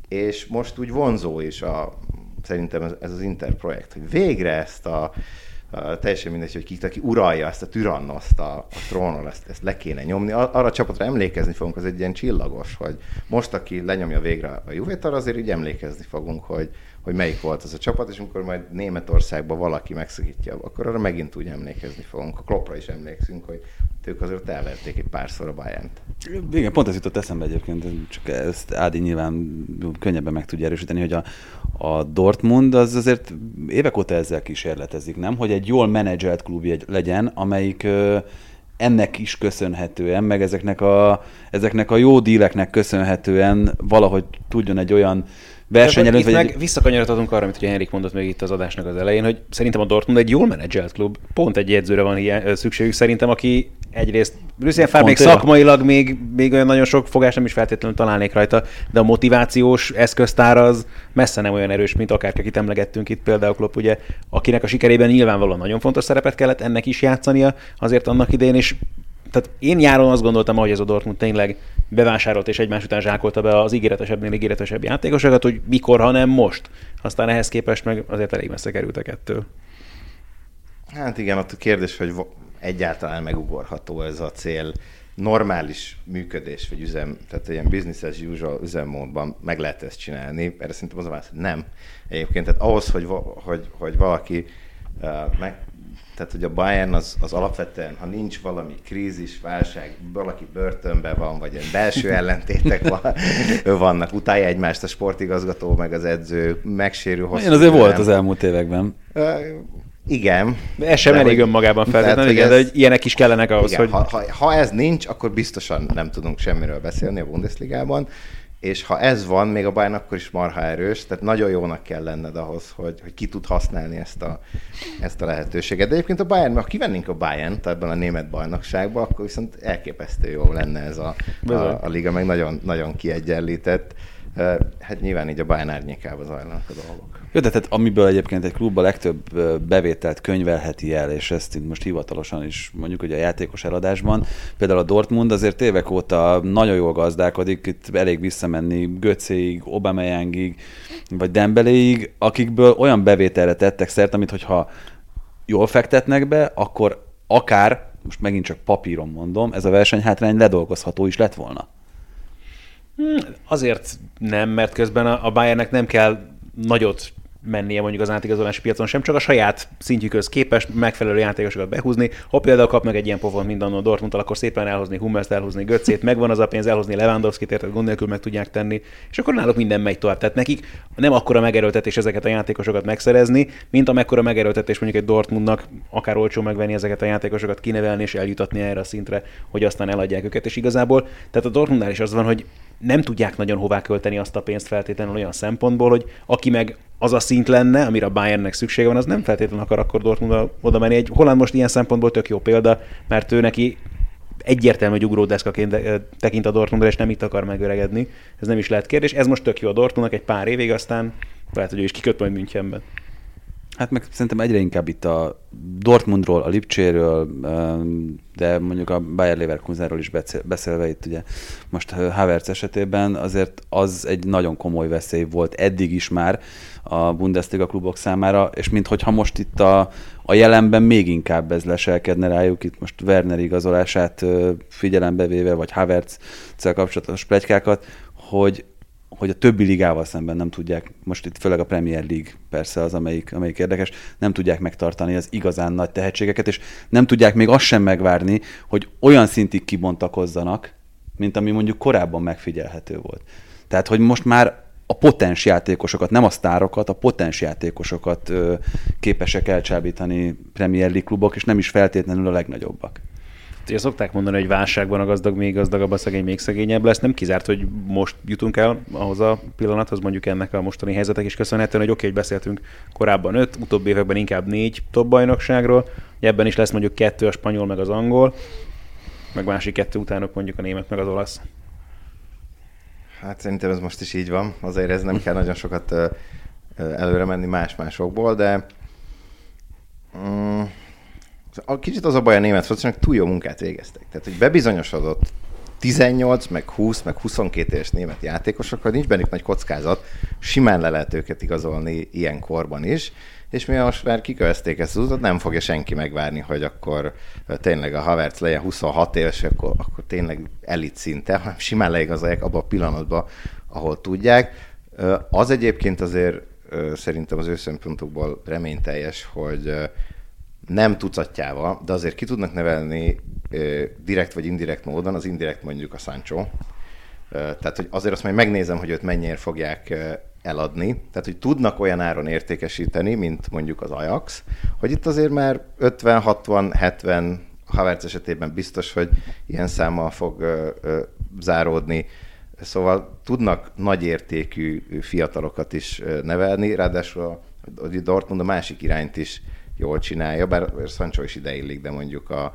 Speaker 3: és most úgy vonzó is a, szerintem ez, az Inter projekt, hogy végre ezt a, a teljesen mindegy, hogy ki, aki uralja ezt a tyrannoszt a, a trónon, ezt, ezt le kéne nyomni. Arra a csapatra emlékezni fogunk, az egy ilyen csillagos, hogy most, aki lenyomja végre a Juvétal, azért így emlékezni fogunk, hogy, hogy melyik volt az a csapat, és amikor majd Németországban valaki megszakítja, akkor arra megint úgy emlékezni fogunk. A Kloppra is emlékszünk, hogy ők azért elverték egy párszor a bayern
Speaker 4: Igen, pont ez jutott eszembe egyébként, csak ezt Ádi nyilván könnyebben meg tudja erősíteni, hogy a, a Dortmund az azért évek óta ezzel kísérletezik, nem? Hogy egy jól menedzselt klub legyen, amelyik ennek is köszönhetően, meg ezeknek a, ezeknek a jó díleknek köszönhetően valahogy tudjon egy olyan versenyelőnyt.
Speaker 2: Vagy meg egy... visszakanyarodhatunk arra, amit ugye Henrik mondott még itt az adásnak az elején, hogy szerintem a Dortmund egy jól menedzselt klub. Pont egy edzőre van ilyen szükségük szerintem, aki egyrészt Lucien Favre még szakmailag még, még olyan nagyon sok fogás nem is feltétlenül találnék rajta, de a motivációs eszköztár az messze nem olyan erős, mint akár akit emlegettünk itt például Klopp, ugye, akinek a sikerében nyilvánvalóan nagyon fontos szerepet kellett ennek is játszania, azért annak idején is tehát én nyáron azt gondoltam, hogy ez a Dortmund tényleg bevásárolt és egymás után zsákolta be az ígéretesebbnél ígéretesebb játékosokat, hogy mikor, ha nem most. Aztán ehhez képest meg azért elég messze kerültek ettől.
Speaker 3: Hát igen, ott a kérdés, hogy egyáltalán megugorható ez a cél. Normális működés, vagy üzem, tehát ilyen business as usual üzemmódban meg lehet ezt csinálni. Erre szerintem az a válasz, hogy nem. Egyébként, tehát ahhoz, hogy, hogy, hogy valaki uh, meg, tehát, hogy a Bayern az, az alapvetően, ha nincs valami krízis, válság, valaki börtönben van, vagy egy belső ellentétek van, vannak, utálja egymást a sportigazgató, meg az edző, megsérül
Speaker 4: hosszú. Én azért nem. volt az elmúlt években.
Speaker 3: Igen.
Speaker 2: De ez sem de elég hogy, önmagában feltétlenül, igen, ez, de hogy ilyenek is kellenek ahhoz, igen, hogy...
Speaker 3: Ha, ha, ha ez nincs, akkor biztosan nem tudunk semmiről beszélni a Bundesligában és ha ez van, még a Bayern akkor is marha erős, tehát nagyon jónak kell lenned ahhoz, hogy, hogy ki tud használni ezt a, ezt a lehetőséget. De egyébként a Bayern, ha kivennénk a Bayern ebben a német bajnokságban, akkor viszont elképesztő jó lenne ez a, a, a liga, meg nagyon, nagyon kiegyenlített. Hát nyilván így a Bayern árnyékába zajlanak a dolgok.
Speaker 4: Jó, de tehát amiből egyébként egy klub a legtöbb bevételt könyvelheti el, és ezt itt most hivatalosan is mondjuk, hogy a játékos eladásban, például a Dortmund azért évek óta nagyon jól gazdálkodik, itt elég visszamenni Göcéig, Obameyangig, vagy Dembeléig, akikből olyan bevételre tettek szert, amit hogyha jól fektetnek be, akkor akár, most megint csak papíron mondom, ez a versenyhátrány ledolgozható is lett volna.
Speaker 2: Hmm, azért nem, mert közben a Bayernnek nem kell nagyot mennie mondjuk az átigazolási piacon sem, csak a saját szintjükhöz képes megfelelő játékosokat behúzni. Ha például kap meg egy ilyen pofon, mint a dortmund akkor szépen elhozni Hummels, elhozni Götzét, megvan az a pénz, elhozni Lewandowski-t, érted, gond nélkül meg tudják tenni, és akkor náluk minden megy tovább. Tehát nekik nem akkora megerőltetés ezeket a játékosokat megszerezni, mint amekkora megerőltetés mondjuk egy Dortmundnak akár olcsó megvenni ezeket a játékosokat, kinevelni és eljutatni erre a szintre, hogy aztán eladják őket. És igazából, tehát a Dortmundnál is az van, hogy nem tudják nagyon hová költeni azt a pénzt feltétlenül olyan szempontból, hogy aki meg az a szint lenne, amire a Bayernnek szüksége van, az nem feltétlenül akar akkor Dortmund oda menni. Egy Holland most ilyen szempontból tök jó példa, mert ő neki egyértelmű, hogy ugródeszkaként tekint a Dortmundra, és nem itt akar megöregedni. Ez nem is lehet kérdés. Ez most tök jó a Dortmundnak egy pár évig, aztán lehet, hogy ő is kiköt majd Münchenben.
Speaker 4: Hát meg szerintem egyre inkább itt a Dortmundról, a Lipcséről, de mondjuk a Bayer Leverkusenről is beszélve itt ugye most Havertz esetében azért az egy nagyon komoly veszély volt eddig is már a Bundesliga klubok számára, és minthogyha most itt a, a jelenben még inkább ez leselkedne rájuk, itt most Werner igazolását figyelembe véve, vagy Havertz-szel kapcsolatos plegykákat, hogy hogy a többi ligával szemben nem tudják, most itt főleg a Premier League persze az, amelyik, amelyik érdekes, nem tudják megtartani az igazán nagy tehetségeket, és nem tudják még azt sem megvárni, hogy olyan szintig kibontakozzanak, mint ami mondjuk korábban megfigyelhető volt. Tehát, hogy most már a potens játékosokat, nem a sztárokat, a potens játékosokat ö, képesek elcsábítani Premier League klubok, és nem is feltétlenül a legnagyobbak.
Speaker 2: Ugye szokták mondani, hogy válságban a gazdag még gazdagabb, a szegény még szegényebb lesz. Nem kizárt, hogy most jutunk el ahhoz a pillanathoz, mondjuk ennek a mostani helyzetek is köszönhetően, hogy oké, okay, hogy beszéltünk korábban öt, utóbbi években inkább négy top bajnokságról, ebben is lesz mondjuk kettő a spanyol meg az angol, meg másik kettő utánok mondjuk a német meg az olasz.
Speaker 3: Hát szerintem ez most is így van, azért ez nem kell nagyon sokat előre menni más-másokból, de mm, a kicsit az a baj a német focinak, túl jó munkát végeztek. Tehát, hogy bebizonyosodott 18, meg 20, meg 22 éves német játékosokkal, nincs bennük nagy kockázat, simán le lehet őket igazolni ilyen korban is, és mi most már kikövezték ezt az utat, nem fogja senki megvárni, hogy akkor tényleg a Havertz legyen 26 éves, akkor, akkor tényleg elit szinte, hanem simán leigazolják abban a pillanatban, ahol tudják. Az egyébként azért szerintem az ő szempontokból reményteljes, hogy nem tucatjával, de azért ki tudnak nevelni direkt vagy indirekt módon, az indirekt mondjuk a Sancho. Tehát, hogy azért azt majd megnézem, hogy őt mennyire fogják eladni. Tehát, hogy tudnak olyan áron értékesíteni, mint mondjuk az Ajax, hogy itt azért már 50, 60, 70 Havertz esetében biztos, hogy ilyen számmal fog záródni. Szóval tudnak nagyértékű fiatalokat is nevelni, ráadásul a, a Dortmund a másik irányt is jól csinálja, bár Sancho is ide illik, de mondjuk a,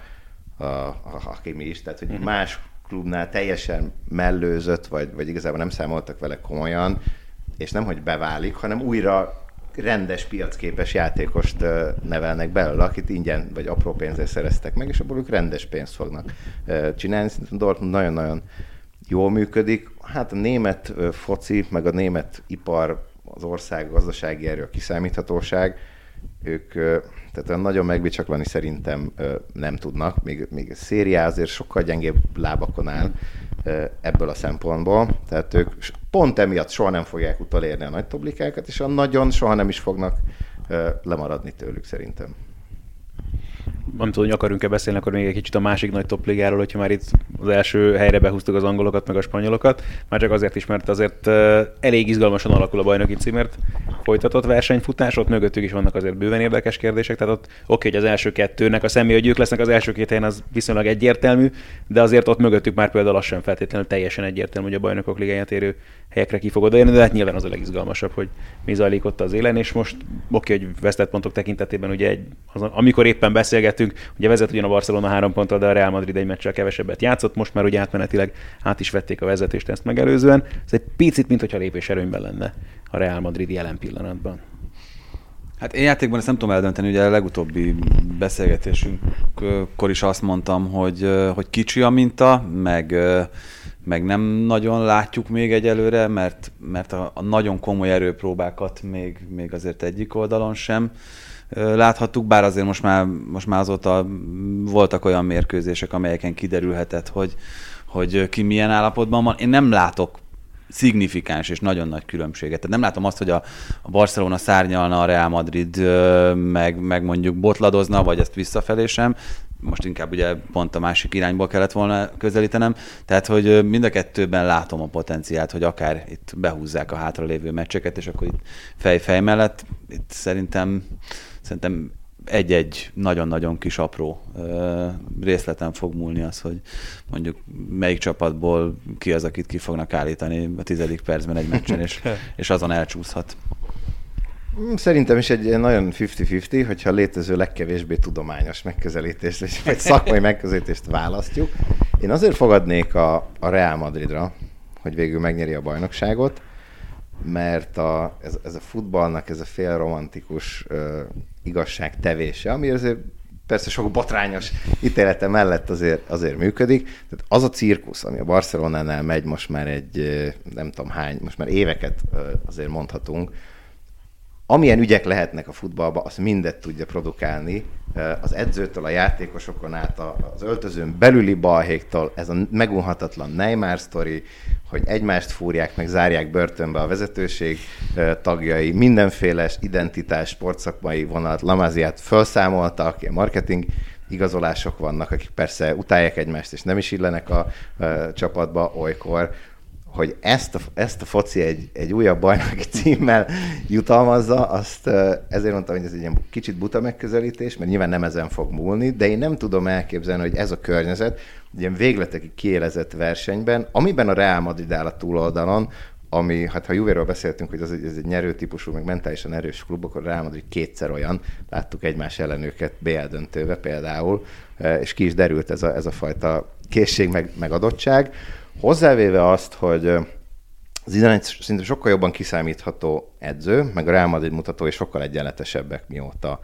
Speaker 3: a, a Hakimi is, tehát hogy uh-huh. más klubnál teljesen mellőzött, vagy, vagy igazából nem számoltak vele komolyan, és nem, hogy beválik, hanem újra rendes piacképes játékost nevelnek belőle, akit ingyen vagy apró pénzzel szereztek meg, és abból ők rendes pénzt fognak csinálni. Szerintem Dortmund nagyon-nagyon jól működik. Hát a német foci, meg a német ipar, az ország gazdasági erő, a kiszámíthatóság, ők tehát olyan nagyon megbicsaklani szerintem nem tudnak, még, még a szériá azért sokkal gyengébb lábakon áll ebből a szempontból, tehát ők pont emiatt soha nem fogják utolérni a nagy toblikákat, és a nagyon soha nem is fognak lemaradni tőlük szerintem
Speaker 2: nem tudom, hogy akarunk-e beszélni, akkor még egy kicsit a másik nagy topligáról, hogyha már itt az első helyre behúztuk az angolokat, meg a spanyolokat. Már csak azért is, mert azért elég izgalmasan alakul a bajnoki címért folytatott versenyfutás, ott mögöttük is vannak azért bőven érdekes kérdések, tehát ott oké, hogy az első kettőnek a személy, hogy ők lesznek az első két helyen, az viszonylag egyértelmű, de azért ott mögöttük már például lassan feltétlenül teljesen egyértelmű, hogy a bajnokok ligáját érő helyekre ki fog odaérni, de hát nyilván az a legizgalmasabb, hogy mi zajlik ott az élen, és most oké, hogy vesztett pontok tekintetében ugye egy, az, amikor éppen beszélgetünk, ugye vezet ugyan a Barcelona három ponttal, de a Real Madrid egy meccsel kevesebbet játszott, most már ugye átmenetileg át is vették a vezetést ezt megelőzően. Ez egy picit, mint hogyha lépés erőnyben lenne a Real Madrid jelen pillanatban.
Speaker 4: Hát én játékban ezt nem tudom eldönteni, ugye a legutóbbi beszélgetésünkkor is azt mondtam, hogy, hogy kicsi a minta, meg meg nem nagyon látjuk még egyelőre, mert, mert a, a nagyon komoly erőpróbákat még, még azért egyik oldalon sem láthattuk, bár azért most már, most már azóta voltak olyan mérkőzések, amelyeken kiderülhetett, hogy, hogy ki milyen állapotban van. Én nem látok szignifikáns és nagyon nagy különbséget. Tehát nem látom azt, hogy a, a Barcelona szárnyalna, a Real Madrid meg, meg mondjuk botladozna, vagy ezt visszafelé sem most inkább ugye pont a másik irányból kellett volna közelítenem, tehát hogy mind a kettőben látom a potenciált, hogy akár itt behúzzák a hátralévő meccseket, és akkor itt fej-fej mellett itt szerintem, szerintem egy-egy nagyon-nagyon kis apró részleten fog múlni az, hogy mondjuk melyik csapatból ki az, akit ki fognak állítani a tizedik percben egy meccsen, és, és azon elcsúszhat.
Speaker 3: Szerintem is egy nagyon 50-50, hogyha a létező legkevésbé tudományos megközelítést, vagy szakmai megközelítést választjuk. Én azért fogadnék a, a Real Madridra, hogy végül megnyeri a bajnokságot, mert a, ez, ez a futballnak ez a félromantikus uh, igazság tevése, ami azért persze sok botrányos ítélete mellett azért, azért működik. Tehát az a cirkusz, ami a Barcelonánál megy most már egy, nem tudom hány, most már éveket azért mondhatunk, amilyen ügyek lehetnek a futballban, azt mindet tudja produkálni. Az edzőtől, a játékosokon át, az öltözőn belüli balhéktól, ez a megunhatatlan Neymar sztori, hogy egymást fúrják, meg zárják börtönbe a vezetőség tagjai, mindenféle identitás, sportszakmai vonalat, Lamaziát felszámoltak, ilyen marketing igazolások vannak, akik persze utálják egymást, és nem is illenek a, a csapatba olykor hogy ezt a, ezt a foci egy, egy újabb bajnoki címmel jutalmazza, azt ezért mondtam, hogy ez egy ilyen kicsit buta megközelítés, mert nyilván nem ezen fog múlni, de én nem tudom elképzelni, hogy ez a környezet, egy ilyen végletekig kiélezett versenyben, amiben a Real Madrid áll a túloldalon, ami, hát ha Juvéről beszéltünk, hogy az egy, ez egy nyerő típusú, meg mentálisan erős klub, akkor Real Madrid kétszer olyan, láttuk egymás ellen őket BL döntőbe például, és ki is derült ez a, ez a fajta készség, meg, meg adottság. Hozzávéve azt, hogy Zidane szinte sokkal jobban kiszámítható edző, meg a Real Madrid mutatói sokkal egyenletesebbek, mióta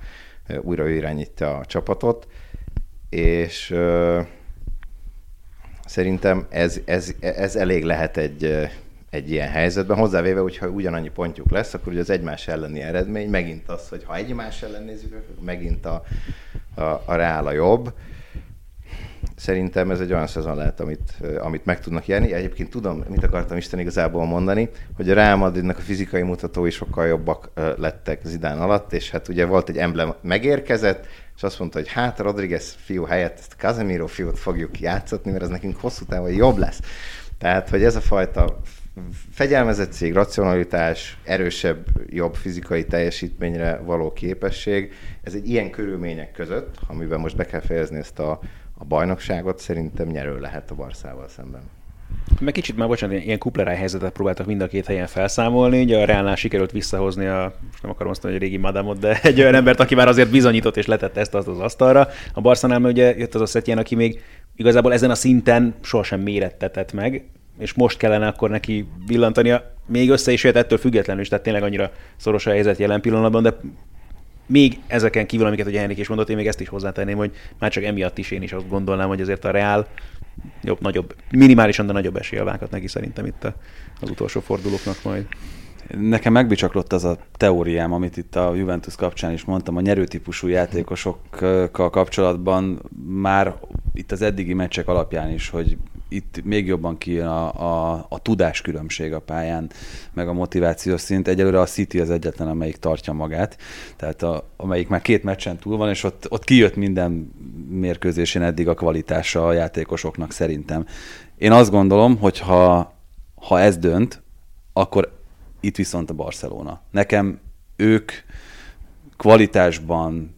Speaker 3: újra irányítja a csapatot, és szerintem ez, ez, ez elég lehet egy, egy ilyen helyzetben. Hozzávéve, hogyha ugyanannyi pontjuk lesz, akkor ugye az egymás elleni eredmény megint az, hogy ha egymás ellen nézzük, akkor megint a, a, a Real a jobb szerintem ez egy olyan szezon lehet, amit, amit meg tudnak jelni. Egyébként tudom, mit akartam Isten igazából mondani, hogy a Real Madridnak a fizikai mutatói sokkal jobbak lettek Zidán alatt, és hát ugye volt egy emblem megérkezett, és azt mondta, hogy hát Rodriguez fiú helyett ezt Casemiro fiút fogjuk játszatni, mert ez nekünk hosszú távon jobb lesz. Tehát, hogy ez a fajta fegyelmezettség, racionalitás, erősebb, jobb fizikai teljesítményre való képesség, ez egy ilyen körülmények között, amiben most be kell fejezni ezt a, a bajnokságot szerintem nyerő lehet a Barszával szemben.
Speaker 2: Meg kicsit már, bocsánat, ilyen kupleráj helyzetet próbáltak mind a két helyen felszámolni. Ugye a Reálnál sikerült visszahozni a, most nem akarom azt mondani, hogy régi madamot, de egy olyan embert, aki már azért bizonyított és letette ezt azt az asztalra. A Barszánál ugye jött az a Szetjen, aki még igazából ezen a szinten sohasem mérettetett meg, és most kellene akkor neki villantania. Még össze is jött ettől függetlenül is, tehát tényleg annyira szoros a helyzet jelen pillanatban, de még ezeken kívül, amiket ugye Henrik is mondott, én még ezt is hozzátenném, hogy már csak emiatt is én is azt gondolnám, hogy azért a Real jobb, nagyobb, minimálisan, de nagyobb esélye vághat neki szerintem itt az utolsó fordulóknak majd.
Speaker 4: Nekem megbicsaklott az a teóriám, amit itt a Juventus kapcsán is mondtam, a nyerőtípusú játékosokkal kapcsolatban már itt az eddigi meccsek alapján is, hogy itt még jobban kijön a, a, a tudáskülönbség a pályán, meg a motivációs szint. Egyelőre a City az egyetlen, amelyik tartja magát, tehát a, amelyik már két meccsen túl van, és ott, ott kijött minden mérkőzésén eddig a kvalitása a játékosoknak szerintem. Én azt gondolom, hogy ha, ha ez dönt, akkor itt viszont a Barcelona. Nekem ők kvalitásban,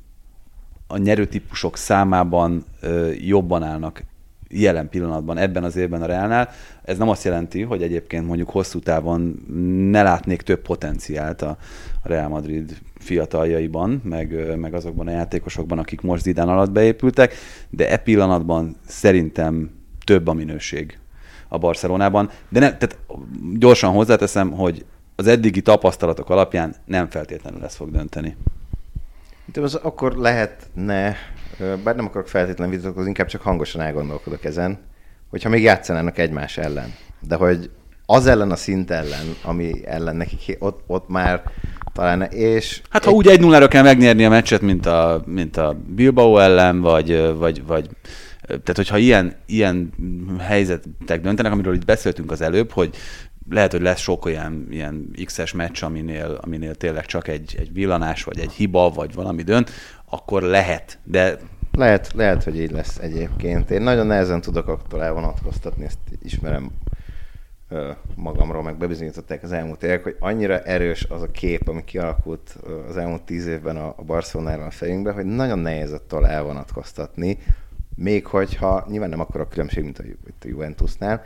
Speaker 4: a nyerőtípusok számában ö, jobban állnak jelen pillanatban ebben az évben a Realnál. Ez nem azt jelenti, hogy egyébként mondjuk hosszú távon ne látnék több potenciált a Real Madrid fiataljaiban, meg, meg azokban a játékosokban, akik most Zidán alatt beépültek, de e pillanatban szerintem több a minőség a Barcelonában. De nem, tehát gyorsan hozzáteszem, hogy az eddigi tapasztalatok alapján nem feltétlenül ez fog dönteni.
Speaker 3: De az akkor lehetne bár nem akarok feltétlenül vitatkozni, inkább csak hangosan elgondolkodok ezen, hogyha még játszanának egymás ellen. De hogy az ellen a szint ellen, ami ellen nekik ott, ott már talán, és...
Speaker 4: Hát ha egy... úgy egy 0 kell megnyerni a meccset, mint a, mint a Bilbao ellen, vagy, vagy, vagy tehát, hogyha ilyen, ilyen helyzetek döntenek, amiről itt beszéltünk az előbb, hogy lehet, hogy lesz sok olyan ilyen X-es meccs, aminél, aminél tényleg csak egy, egy villanás, vagy egy hiba, vagy valami dönt, akkor lehet, de...
Speaker 3: Lehet, lehet, hogy így lesz egyébként. Én nagyon nehezen tudok attól elvonatkoztatni, ezt ismerem magamról, meg bebizonyították az elmúlt évek, hogy annyira erős az a kép, ami kialakult az elmúlt tíz évben a, a Barcelonáról a fejünkben, hogy nagyon nehéz attól elvonatkoztatni, még hogyha nyilván nem akkor a különbség, mint a, a Juventusnál,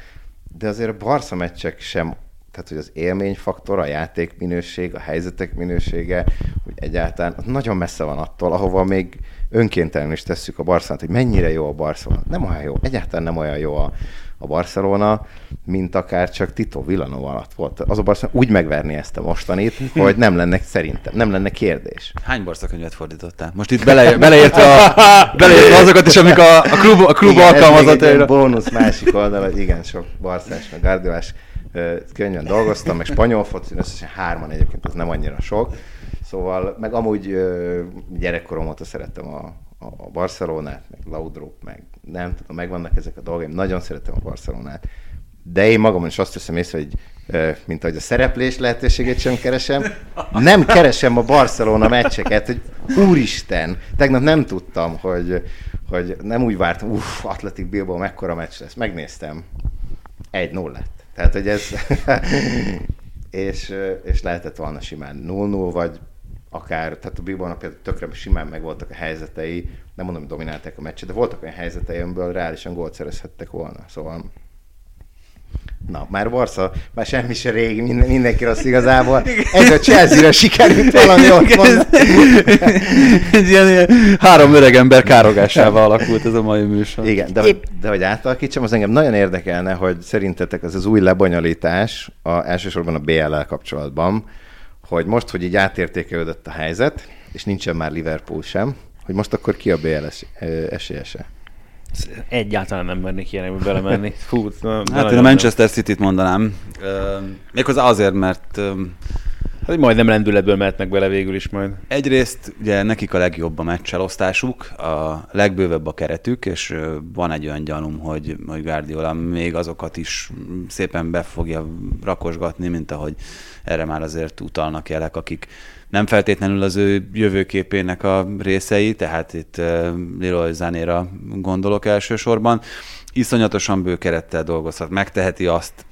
Speaker 3: de azért a Barca meccsek sem tehát hogy az élményfaktor, a játék minőség, a helyzetek minősége, hogy egyáltalán nagyon messze van attól, ahova még önkéntelenül is tesszük a Barcelonát, hogy mennyire jó a Barcelona. Nem olyan jó, egyáltalán nem olyan jó a, a Barcelona, mint akár csak Tito Villanova alatt volt. Az a Barcelona úgy megverni ezt a mostanit, hogy nem lenne szerintem, nem lenne kérdés.
Speaker 4: Hány Barca könyvet fordítottál? Most itt bele, beleértve, a, beleértve azokat is, amik a, a klub, a klub alkalmazott.
Speaker 3: Ez egy bónusz másik oldal, hogy igen, sok barszás, meg gárdiolás könnyen dolgoztam, meg spanyol foci, összesen hárman egyébként, az nem annyira sok. Szóval, meg amúgy gyerekkorom óta szerettem a, a Barcelonát, meg Laudrup, meg nem tudom, megvannak ezek a dolgaim, nagyon szeretem a Barcelonát. De én magam is azt teszem észre, hogy mint ahogy a szereplés lehetőségét sem keresem, nem keresem a Barcelona meccseket, hogy úristen, tegnap nem tudtam, hogy, hogy nem úgy vártam, uff, Atletik Bilbao mekkora meccs lesz. Megnéztem, 1-0 lett. Tehát, hogy ez... és, és lehetett volna simán 0-0, vagy akár, tehát a Bilbao például tökre simán meg voltak a helyzetei, nem mondom, hogy dominálták a meccset, de voltak olyan helyzetei, amiből reálisan gólt szerezhettek volna. Szóval Na, már Barca, már semmi se régi, minden, mindenki rossz igazából. Ez a Chelsea-re sikerült valami ott
Speaker 4: Egy ilyen, ilyen három öreg ember károgásával alakult ez a mai műsor.
Speaker 3: Igen, de, hogy, de hogy átalakítsam, az engem nagyon érdekelne, hogy szerintetek az az új lebonyolítás, a, elsősorban a BL-el kapcsolatban, hogy most, hogy így átértékelődött a helyzet, és nincsen már Liverpool sem, hogy most akkor ki a BL esélyese?
Speaker 2: Egyáltalán nem mernék ilyenekbe belemenni. Fú,
Speaker 4: hát én a Manchester City-t mondanám. Méghozzá azért, mert
Speaker 2: Hát, majdnem lendületből mehetnek bele végül is majd.
Speaker 4: Egyrészt ugye nekik a legjobb a meccselosztásuk, a legbővebb a keretük, és van egy olyan gyanúm, hogy, hogy Guardiola még azokat is szépen be fogja rakosgatni, mint ahogy erre már azért utalnak jelek, akik nem feltétlenül az ő jövőképének a részei, tehát itt Leroy Zanéra gondolok elsősorban. Iszonyatosan bő kerettel dolgozhat, megteheti azt,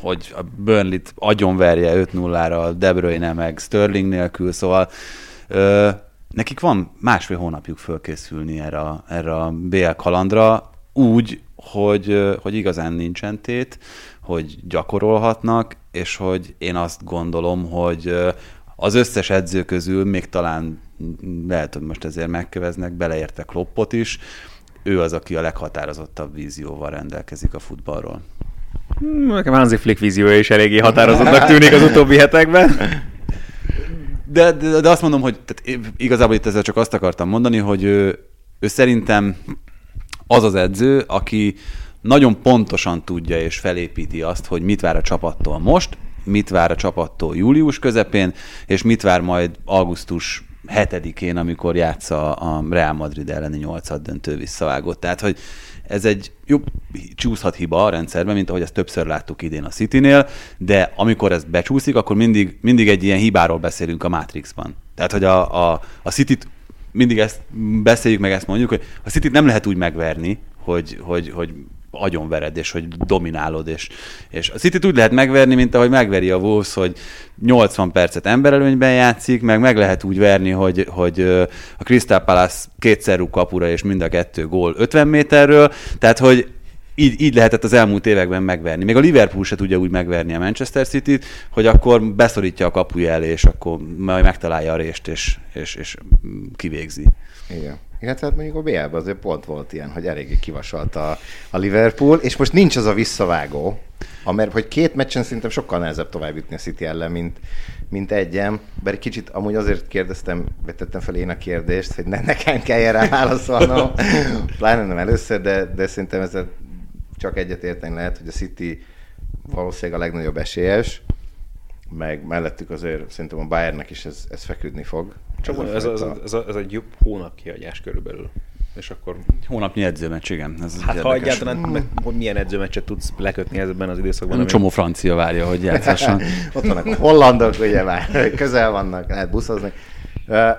Speaker 4: hogy a Burnley-t agyonverje 5-0-ra, De Bruyne meg Sterling nélkül, szóval ö, nekik van másfél hónapjuk fölkészülni erre, erre a BL kalandra, úgy, hogy, hogy igazán nincsen tét, hogy gyakorolhatnak, és hogy én azt gondolom, hogy az összes edző közül még talán lehet, hogy most ezért megköveznek, beleértve Kloppot is, ő az, aki a leghatározottabb vízióval rendelkezik a futballról.
Speaker 2: Nekem Hansi Flick víziója is eléggé határozottnak tűnik az utóbbi hetekben.
Speaker 4: De, de, de azt mondom, hogy tehát igazából itt ezzel csak azt akartam mondani, hogy ő, ő szerintem az az edző, aki nagyon pontosan tudja és felépíti azt, hogy mit vár a csapattól most, mit vár a csapattól július közepén, és mit vár majd augusztus 7-én, amikor játsza a Real Madrid elleni 8 döntő visszavágott. Tehát, hogy ez egy jó, csúszhat hiba a rendszerben, mint ahogy ezt többször láttuk idén a City-nél, de amikor ez becsúszik, akkor mindig, mindig egy ilyen hibáról beszélünk a Matrixban. Tehát, hogy a, a, a City-t mindig ezt beszéljük meg, ezt mondjuk, hogy a City-t nem lehet úgy megverni, hogy, hogy, hogy agyonvered, és hogy dominálod, és, és a City úgy lehet megverni, mint ahogy megveri a Wolves, hogy 80 percet emberelőnyben játszik, meg meg lehet úgy verni, hogy, hogy a Crystal Palace kétszer rúg kapura, és mind a kettő gól 50 méterről, tehát hogy így, így lehetett az elmúlt években megverni. Még a Liverpool se tudja úgy megverni a Manchester City-t, hogy akkor beszorítja a kapuja elé, és akkor majd megtalálja a rést, és, és, és kivégzi.
Speaker 3: Igen. Illetve hát mondjuk a BL-ben azért pont volt ilyen, hogy eléggé kivasalt a, a Liverpool, és most nincs az a visszavágó, mert hogy két meccsen szerintem sokkal nehezebb tovább jutni a City ellen, mint, mint egyem. Bár egy kicsit amúgy azért kérdeztem, vetettem fel én a kérdést, hogy ne nekem kelljen rá válaszolnom, pláne nem először, de, de szerintem ezzel csak egyet érteni lehet, hogy a City valószínűleg a legnagyobb esélyes, meg mellettük azért szerintem a Bayernnek is ez, ez feküdni fog.
Speaker 2: Csak ez, ez, ez, ez, ez egy jobb hónap kiadás körülbelül. És akkor...
Speaker 4: Hónapnyi edzőmeccs, igen.
Speaker 2: Ez hát ha egyáltalán, meg, hogy milyen edzőmeccset tudsz lekötni ebben az időszakban.
Speaker 4: Nem csomó francia várja, hogy játszhasson.
Speaker 3: Ott vannak a hollandok, ugye már közel vannak, lehet buszozni.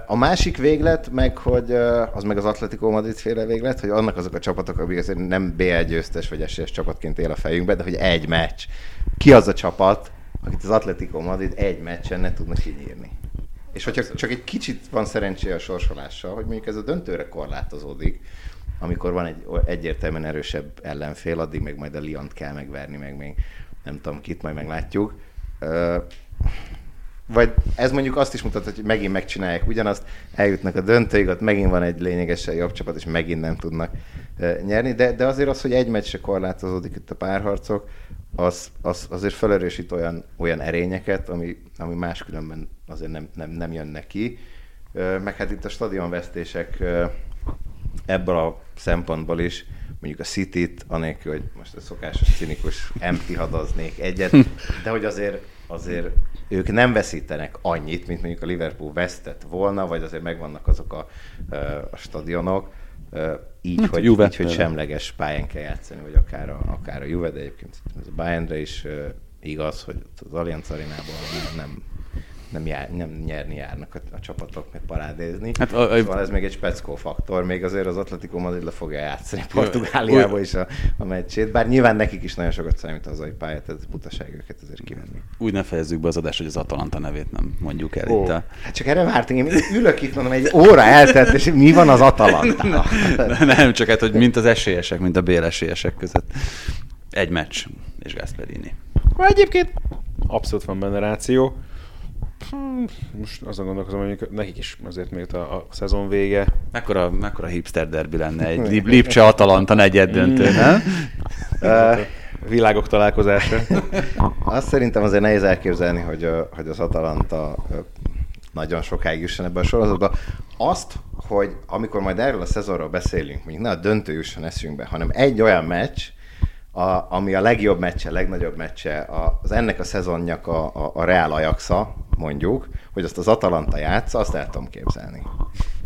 Speaker 3: A másik véglet, meg hogy az meg az Atletico Madrid féle véglet, hogy annak azok a csapatok, akik azért nem BL győztes vagy esélyes csapatként él a fejünkbe, de hogy egy meccs. Ki az a csapat, akit az Atletico Madrid egy meccsen ne tudna kinyírni? És hogyha csak egy kicsit van szerencséje a sorsolással, hogy mondjuk ez a döntőre korlátozódik, amikor van egy egyértelműen erősebb ellenfél, addig meg majd a Liont kell megverni, meg még nem tudom kit, majd meglátjuk. Vagy ez mondjuk azt is mutat, hogy megint megcsinálják ugyanazt, eljutnak a döntőig, ott megint van egy lényegesen jobb csapat, és megint nem tudnak nyerni, de, de azért az, hogy egy meccsre korlátozódik itt a párharcok, az, az azért felerősít olyan, olyan erényeket, ami, ami máskülönben azért nem, nem, nem jönnek ki. Meg hát itt a stadionvesztések ebből a szempontból is, mondjuk a City-t, anélkül, hogy most a szokásos cinikus empty hadaznék egyet, de hogy azért, azért ők nem veszítenek annyit, mint mondjuk a Liverpool vesztett volna, vagy azért megvannak azok a, a stadionok, így, hát, hogy, Juve így hogy semleges pályán kell játszani, vagy akár a, akár a Juve, de egyébként ez a Bayernre is igaz, hogy az Allianz Arénában nem, nem, jár, nem nyerni járnak a, a csapatok, meg parádézni.
Speaker 4: Hát a- a-
Speaker 3: szóval ez még egy speckó faktor, még azért az Atletico Madrid le fogja játszani Portugáliába is a, a meccsét, bár nyilván nekik is nagyon sokat számít az hazai pálya, tehát butaság őket azért kivenni.
Speaker 4: Úgy ne fejezzük be az adást, hogy az Atalanta nevét nem mondjuk el
Speaker 3: Ó,
Speaker 4: itt. A...
Speaker 3: hát csak erre vártunk, én ülök itt, mondom, egy óra eltelt, és mi van az Atalantával?
Speaker 4: nem, csak hát, hogy mint az esélyesek, mint a bél esélyesek között. Egy meccs, és Gasperini.
Speaker 2: Akkor egyébként abszolút van benne ráció. Hmm, Most azon gondolkozom, hogy nekik is azért még a, a szezon vége.
Speaker 4: Mekkora, mekkora hipster derbi lenne egy Lip- Lipcse Atalanta negyed döntő, nem?
Speaker 3: Ö,
Speaker 2: Világok találkozása.
Speaker 3: Azt szerintem azért nehéz elképzelni, hogy, hogy az Atalanta nagyon sokáig jusson ebbe a sorozatba. Azt, hogy amikor majd erről a szezonról beszélünk, mondjuk ne a döntő jusson eszünkbe, hanem egy olyan meccs, a, ami a legjobb meccse, legnagyobb meccse, az ennek a szezonnak a, a, a Real Ajaxa, mondjuk, hogy azt az Atalanta játsza, azt el tudom képzelni.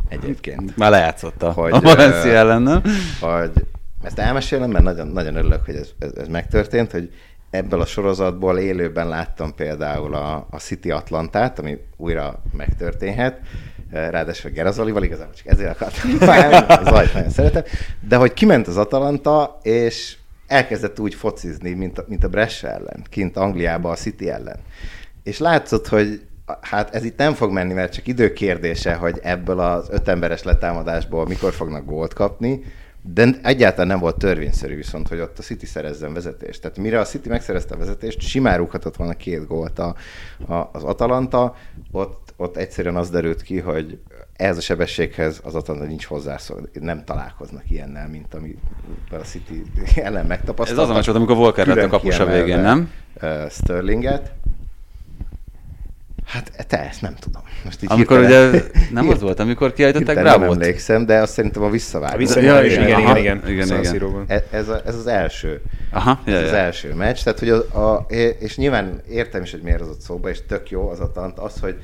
Speaker 3: Egyébként.
Speaker 4: Már lejátszotta
Speaker 3: Hogy,
Speaker 4: a Valencia ellen, nem?
Speaker 3: hogy ezt elmesélem, mert nagyon, nagyon örülök, hogy ez, ez, ez megtörtént, hogy ebből a sorozatból élőben láttam például a, a City Atlantát, ami újra megtörténhet, ráadásul Gerazolival, igazából csak ezért akartam fájni, az nagyon szeretem, de hogy kiment az Atalanta, és elkezdett úgy focizni, mint a, mint a Brescia ellen, kint Angliába a City ellen. És látszott, hogy hát ez itt nem fog menni, mert csak idő kérdése, hogy ebből az öt emberes letámadásból mikor fognak gólt kapni, de egyáltalán nem volt törvényszerű viszont, hogy ott a City szerezzen vezetést. Tehát mire a City megszerezte a vezetést, simán rúghatott volna két gólt a, a, az Atalanta, ott, ott egyszerűen az derült ki, hogy ehhez a sebességhez az Atalanta nincs hozzászól, nem találkoznak ilyennel, mint ami a City ellen
Speaker 4: Ez
Speaker 3: megtapasztaltak.
Speaker 4: az a meccs volt, amikor Volker lett a
Speaker 3: Külön
Speaker 4: kapus a
Speaker 3: kiemelve,
Speaker 4: végén, nem?
Speaker 3: Sterlinget. Hát te ezt nem tudom. Most így
Speaker 4: Amikor
Speaker 3: hirtelen-
Speaker 4: ugye nem az volt, amikor kiállították
Speaker 3: hirtelen nem
Speaker 4: Bravo-t?
Speaker 3: emlékszem, de azt szerintem a visszavágó.
Speaker 2: A visszavágó, igen, igen, igen, igen,
Speaker 4: Igen, igen.
Speaker 2: Siro-ban.
Speaker 3: E- Ez, a, ez az első.
Speaker 4: Aha, ja,
Speaker 3: Ez az
Speaker 4: ja.
Speaker 3: első meccs, tehát hogy a, a, és nyilván értem is, hogy miért az ott szóba, és tök jó az a tant, az, hogy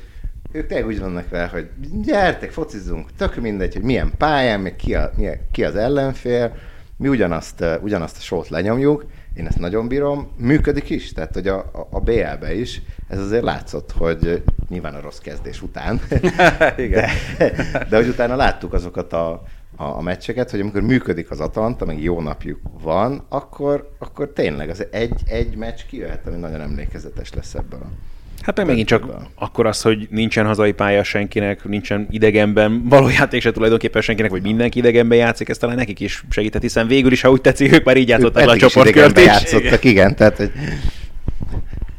Speaker 3: ők tényleg úgy vannak vele, hogy gyertek, focizzunk, tök mindegy, hogy milyen pályán, meg ki, a, milyen, ki az ellenfél, mi ugyanazt, ugyanazt a sót lenyomjuk, én ezt nagyon bírom, működik is, tehát hogy a, a, a BL-be is, ez azért látszott, hogy nyilván a rossz kezdés után, de, de hogy utána láttuk azokat a, a, a meccseket, hogy amikor működik az Atalanta, meg jó napjuk van, akkor, akkor tényleg az egy, egy meccs kijöhet, ami nagyon emlékezetes lesz ebből.
Speaker 2: Hát meg megint csak akkor az, hogy nincsen hazai pálya senkinek, nincsen idegenben, való játék se tulajdonképpen senkinek, vagy mindenki idegenben játszik, ez talán nekik is segített, hiszen végül is, ha úgy tetszik, ők már így játszották le a csoportkört is.
Speaker 3: játszottak, igen, tehát hogy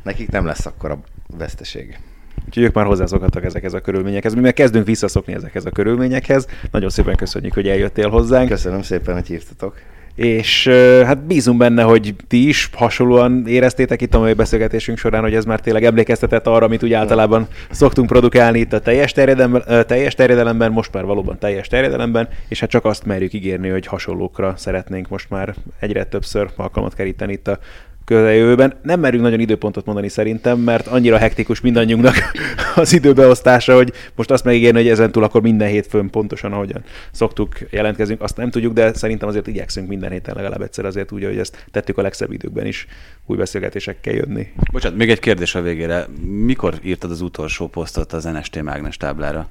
Speaker 3: nekik nem lesz akkor a veszteség.
Speaker 2: Úgyhogy ők már hozzászokhattak ezekhez a körülményekhez. Mi meg kezdünk visszaszokni ezekhez a körülményekhez. Nagyon szépen köszönjük, hogy eljöttél hozzánk.
Speaker 3: Köszönöm szépen, hogy hívtatok.
Speaker 2: És hát bízunk benne, hogy ti is hasonlóan éreztétek itt a mai beszélgetésünk során, hogy ez már tényleg emlékeztetett arra, amit úgy általában szoktunk produkálni itt a teljes terjedelemben, teljes terjedelemben, most már valóban teljes terjedelemben, és hát csak azt merjük ígérni, hogy hasonlókra szeretnénk most már egyre többször alkalmat keríteni itt a közeljövőben. Nem merünk nagyon időpontot mondani szerintem, mert annyira hektikus mindannyiunknak az időbeosztása, hogy most azt megígérni, hogy ezentúl akkor minden hétfőn pontosan ahogyan szoktuk jelentkezünk, azt nem tudjuk, de szerintem azért igyekszünk minden héten legalább egyszer azért úgy, hogy ezt tettük a legszebb időkben is új beszélgetésekkel jönni.
Speaker 4: Bocsánat, még egy kérdés a végére. Mikor írtad az utolsó posztot az NST mágnes táblára?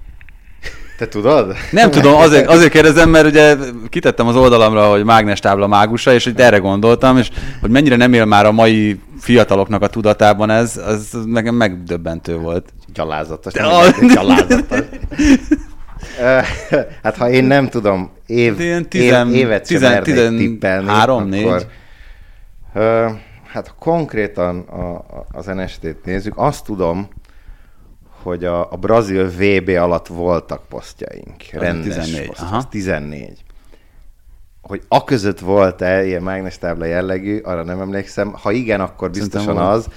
Speaker 3: Te tudod?
Speaker 4: Nem tudom, azért, azért kérdezem, mert ugye kitettem az oldalamra, hogy mágnes tábla mágusa, és hogy erre gondoltam, és hogy mennyire nem él már a mai fiataloknak a tudatában ez, az nekem megdöbbentő volt.
Speaker 3: Gyalázatos.
Speaker 4: De
Speaker 3: egy gyalázatos. Hát ha én nem tudom év,
Speaker 4: Ilyen tizen-
Speaker 3: év, évet sem
Speaker 4: tizen-
Speaker 3: tippelni,
Speaker 4: három, négy?
Speaker 3: akkor, ö, hát konkrétan a, a, az NST-t nézzük, azt tudom, hogy a, a brazil VB alatt voltak posztjaink. Rendes
Speaker 4: 14,
Speaker 3: poszt,
Speaker 4: aha.
Speaker 3: az 14. Hogy a között volt-e ilyen mágnestábla jellegű, arra nem emlékszem. Ha igen, akkor biztosan az.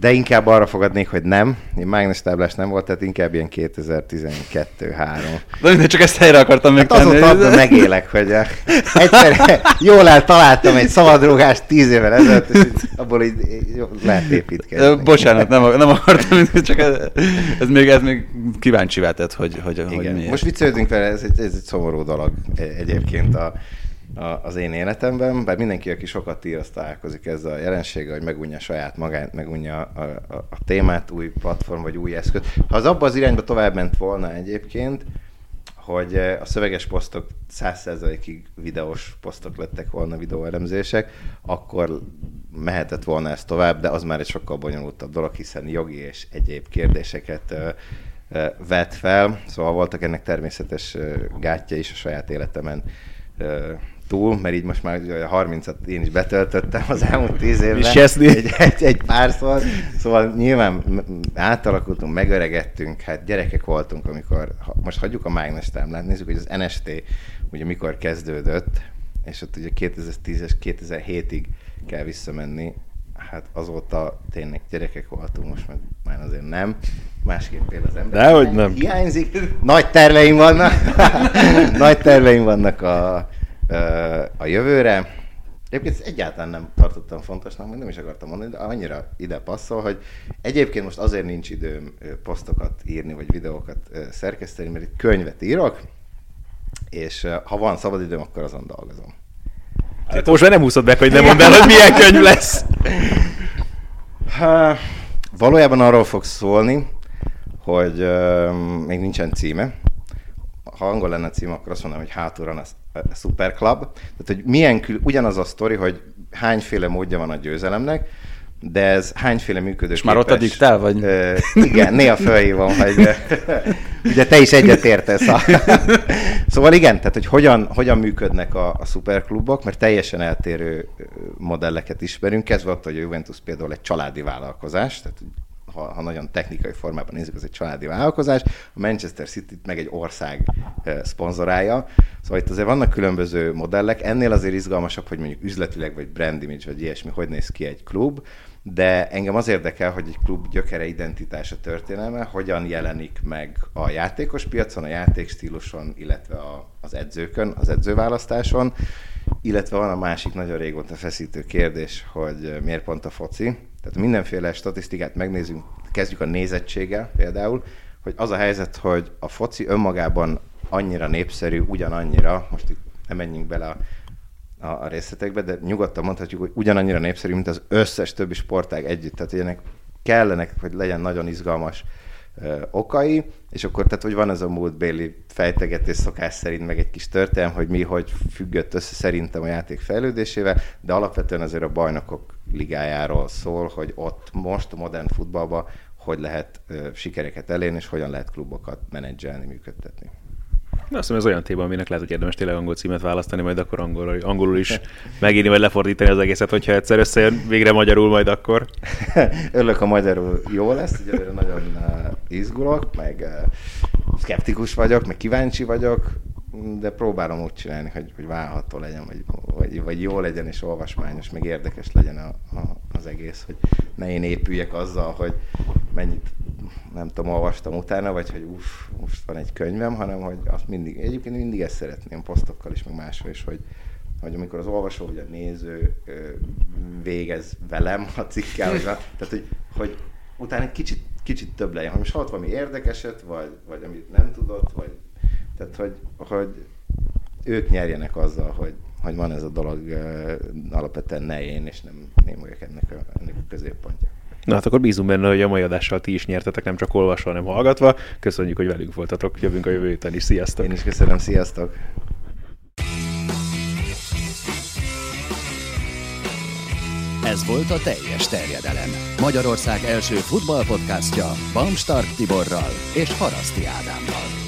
Speaker 3: De inkább arra fogadnék, hogy nem. Én mágnestáblás nem volt, tehát inkább ilyen 2012-3.
Speaker 4: De mindegy, csak ezt helyre akartam
Speaker 3: Hát azóta
Speaker 4: tenni.
Speaker 3: abban megélek, hogy eh, egyszer jól eltaláltam egy szabadrúgást tíz évvel ezelőtt, és abból így lehet építkezni.
Speaker 4: Bocsánat, nem, nem akartam, csak ez, ez még, ez még kíváncsi tett, hogy, hogy, hogy
Speaker 3: Igen.
Speaker 4: miért.
Speaker 3: Most viccelődünk vele, ez egy, ez egy szomorú dolog e- egyébként. A, az én életemben, bár mindenki, aki sokat ír, azt találkozik ezzel a jelenséggel, hogy megunja saját magát, megunja a, a, a témát, új platform vagy új eszköz. Ha az abba az irányba tovább ment volna egyébként, hogy a szöveges posztok 100%-ig videós posztok lettek volna, videóelemzések, akkor mehetett volna ez tovább, de az már egy sokkal bonyolultabb dolog, hiszen jogi és egyéb kérdéseket vet fel, szóval voltak ennek természetes gátja is a saját életemen túl, mert így most már a 30-at én is betöltöttem az elmúlt 10 évben. Egy, egy, egy párszor. Szóval nyilván átalakultunk, megöregettünk, hát gyerekek voltunk, amikor, most hagyjuk a mágnes támlát, nézzük, hogy az NST ugye mikor kezdődött, és ott ugye 2010 és 2007-ig kell visszamenni, hát azóta tényleg gyerekek voltunk, most meg már azért nem. Másképp él az ember.
Speaker 2: Dehogy nem.
Speaker 3: Hiányzik. Nagy terveim vannak. Nagy terveim vannak a, a jövőre. Egyébként egyáltalán nem tartottam fontosnak, nem is akartam mondani, de annyira ide passzol, hogy egyébként most azért nincs időm posztokat írni, vagy videókat szerkeszteni, mert itt könyvet írok, és ha van szabadidőm, akkor azon dolgozom.
Speaker 2: Hát most már nem úszod meg, hogy nem mondd el, hogy milyen könyv lesz.
Speaker 3: Ha, valójában arról fog szólni, hogy uh, még nincsen címe. Ha angol lenne címe, akkor azt mondom, hogy hátulra a Super Club. Tehát, hogy milyen kül, ugyanaz a sztori, hogy hányféle módja van a győzelemnek, de ez hányféle működő És
Speaker 4: már ott a diktál, vagy?
Speaker 3: Uh, igen, néha fölhívom, hogy ugye te is egyet értesz. A... szóval igen, tehát hogy hogyan, hogyan működnek a, a szuperklubok, mert teljesen eltérő modelleket ismerünk. Kezdve ott, hogy a Juventus például egy családi vállalkozás, tehát ha, ha nagyon technikai formában nézzük, az egy családi vállalkozás, a Manchester City meg egy ország szponzorálja. Szóval itt azért vannak különböző modellek, ennél azért izgalmasabb, hogy mondjuk üzletileg vagy brand image vagy ilyesmi, hogy néz ki egy klub, de engem az érdekel, hogy egy klub gyökere identitása történelme hogyan jelenik meg a játékos piacon, a játékstíluson, illetve a, az edzőkön, az edzőválasztáson, illetve van a másik nagyon régóta feszítő kérdés, hogy miért pont a foci. Tehát mindenféle statisztikát megnézünk, kezdjük a nézettséggel például, hogy az a helyzet, hogy a foci önmagában annyira népszerű, ugyanannyira, most itt nem menjünk bele a a, a részletekbe, de nyugodtan mondhatjuk, hogy ugyanannyira népszerű, mint az összes többi sportág együtt. Tehát ilyenek kellenek, hogy legyen nagyon izgalmas ö, okai, és akkor tehát, hogy van ez a múltbéli fejtegetés szokás szerint, meg egy kis történelm, hogy mi hogy függött össze szerintem a játék fejlődésével, de alapvetően azért a bajnokok ligájáról szól, hogy ott most modern futballban hogy lehet ö, sikereket elérni, és hogyan lehet klubokat menedzselni, működtetni.
Speaker 2: Na, azt hiszem, ez olyan téma, aminek lehet, hogy érdemes tényleg angol címet választani, majd akkor angolul, angolul is megírni, vagy lefordítani az egészet, hogyha egyszer összejön végre magyarul, majd akkor.
Speaker 3: Örülök, a magyarul jó lesz, ugye nagyon uh, izgulok, meg uh, szkeptikus vagyok, meg kíváncsi vagyok, de próbálom úgy csinálni, hogy, hogy válható legyen, vagy, vagy, vagy jó legyen, és olvasmányos, meg érdekes legyen a, a, az egész, hogy ne én épüljek azzal, hogy mennyit nem tudom, olvastam utána, vagy hogy uff, most van egy könyvem, hanem hogy azt mindig, egyébként mindig ezt szeretném posztokkal is, meg máshol is, hogy, hogy amikor az olvasó vagy a néző végez velem a cikkel, tehát hogy, hogy utána egy kicsit, kicsit több legyen. Ha most hallott valami érdekeset, vagy, vagy amit nem tudott, vagy tehát hogy, hogy ők nyerjenek azzal, hogy, hogy van ez a dolog alapvetően ne én, és nem én vagyok ennek a, ennek a középpontja.
Speaker 2: Na hát akkor bízunk benne, hogy a mai adással ti is nyertetek, nem csak olvasva, hanem hallgatva. Köszönjük, hogy velünk voltatok. Jövünk a jövő héten is. Sziasztok!
Speaker 3: Én is köszönöm, sziasztok!
Speaker 1: Ez volt a teljes terjedelem. Magyarország első futballpodcastja Bamstark Tiborral és Haraszti Ádámmal.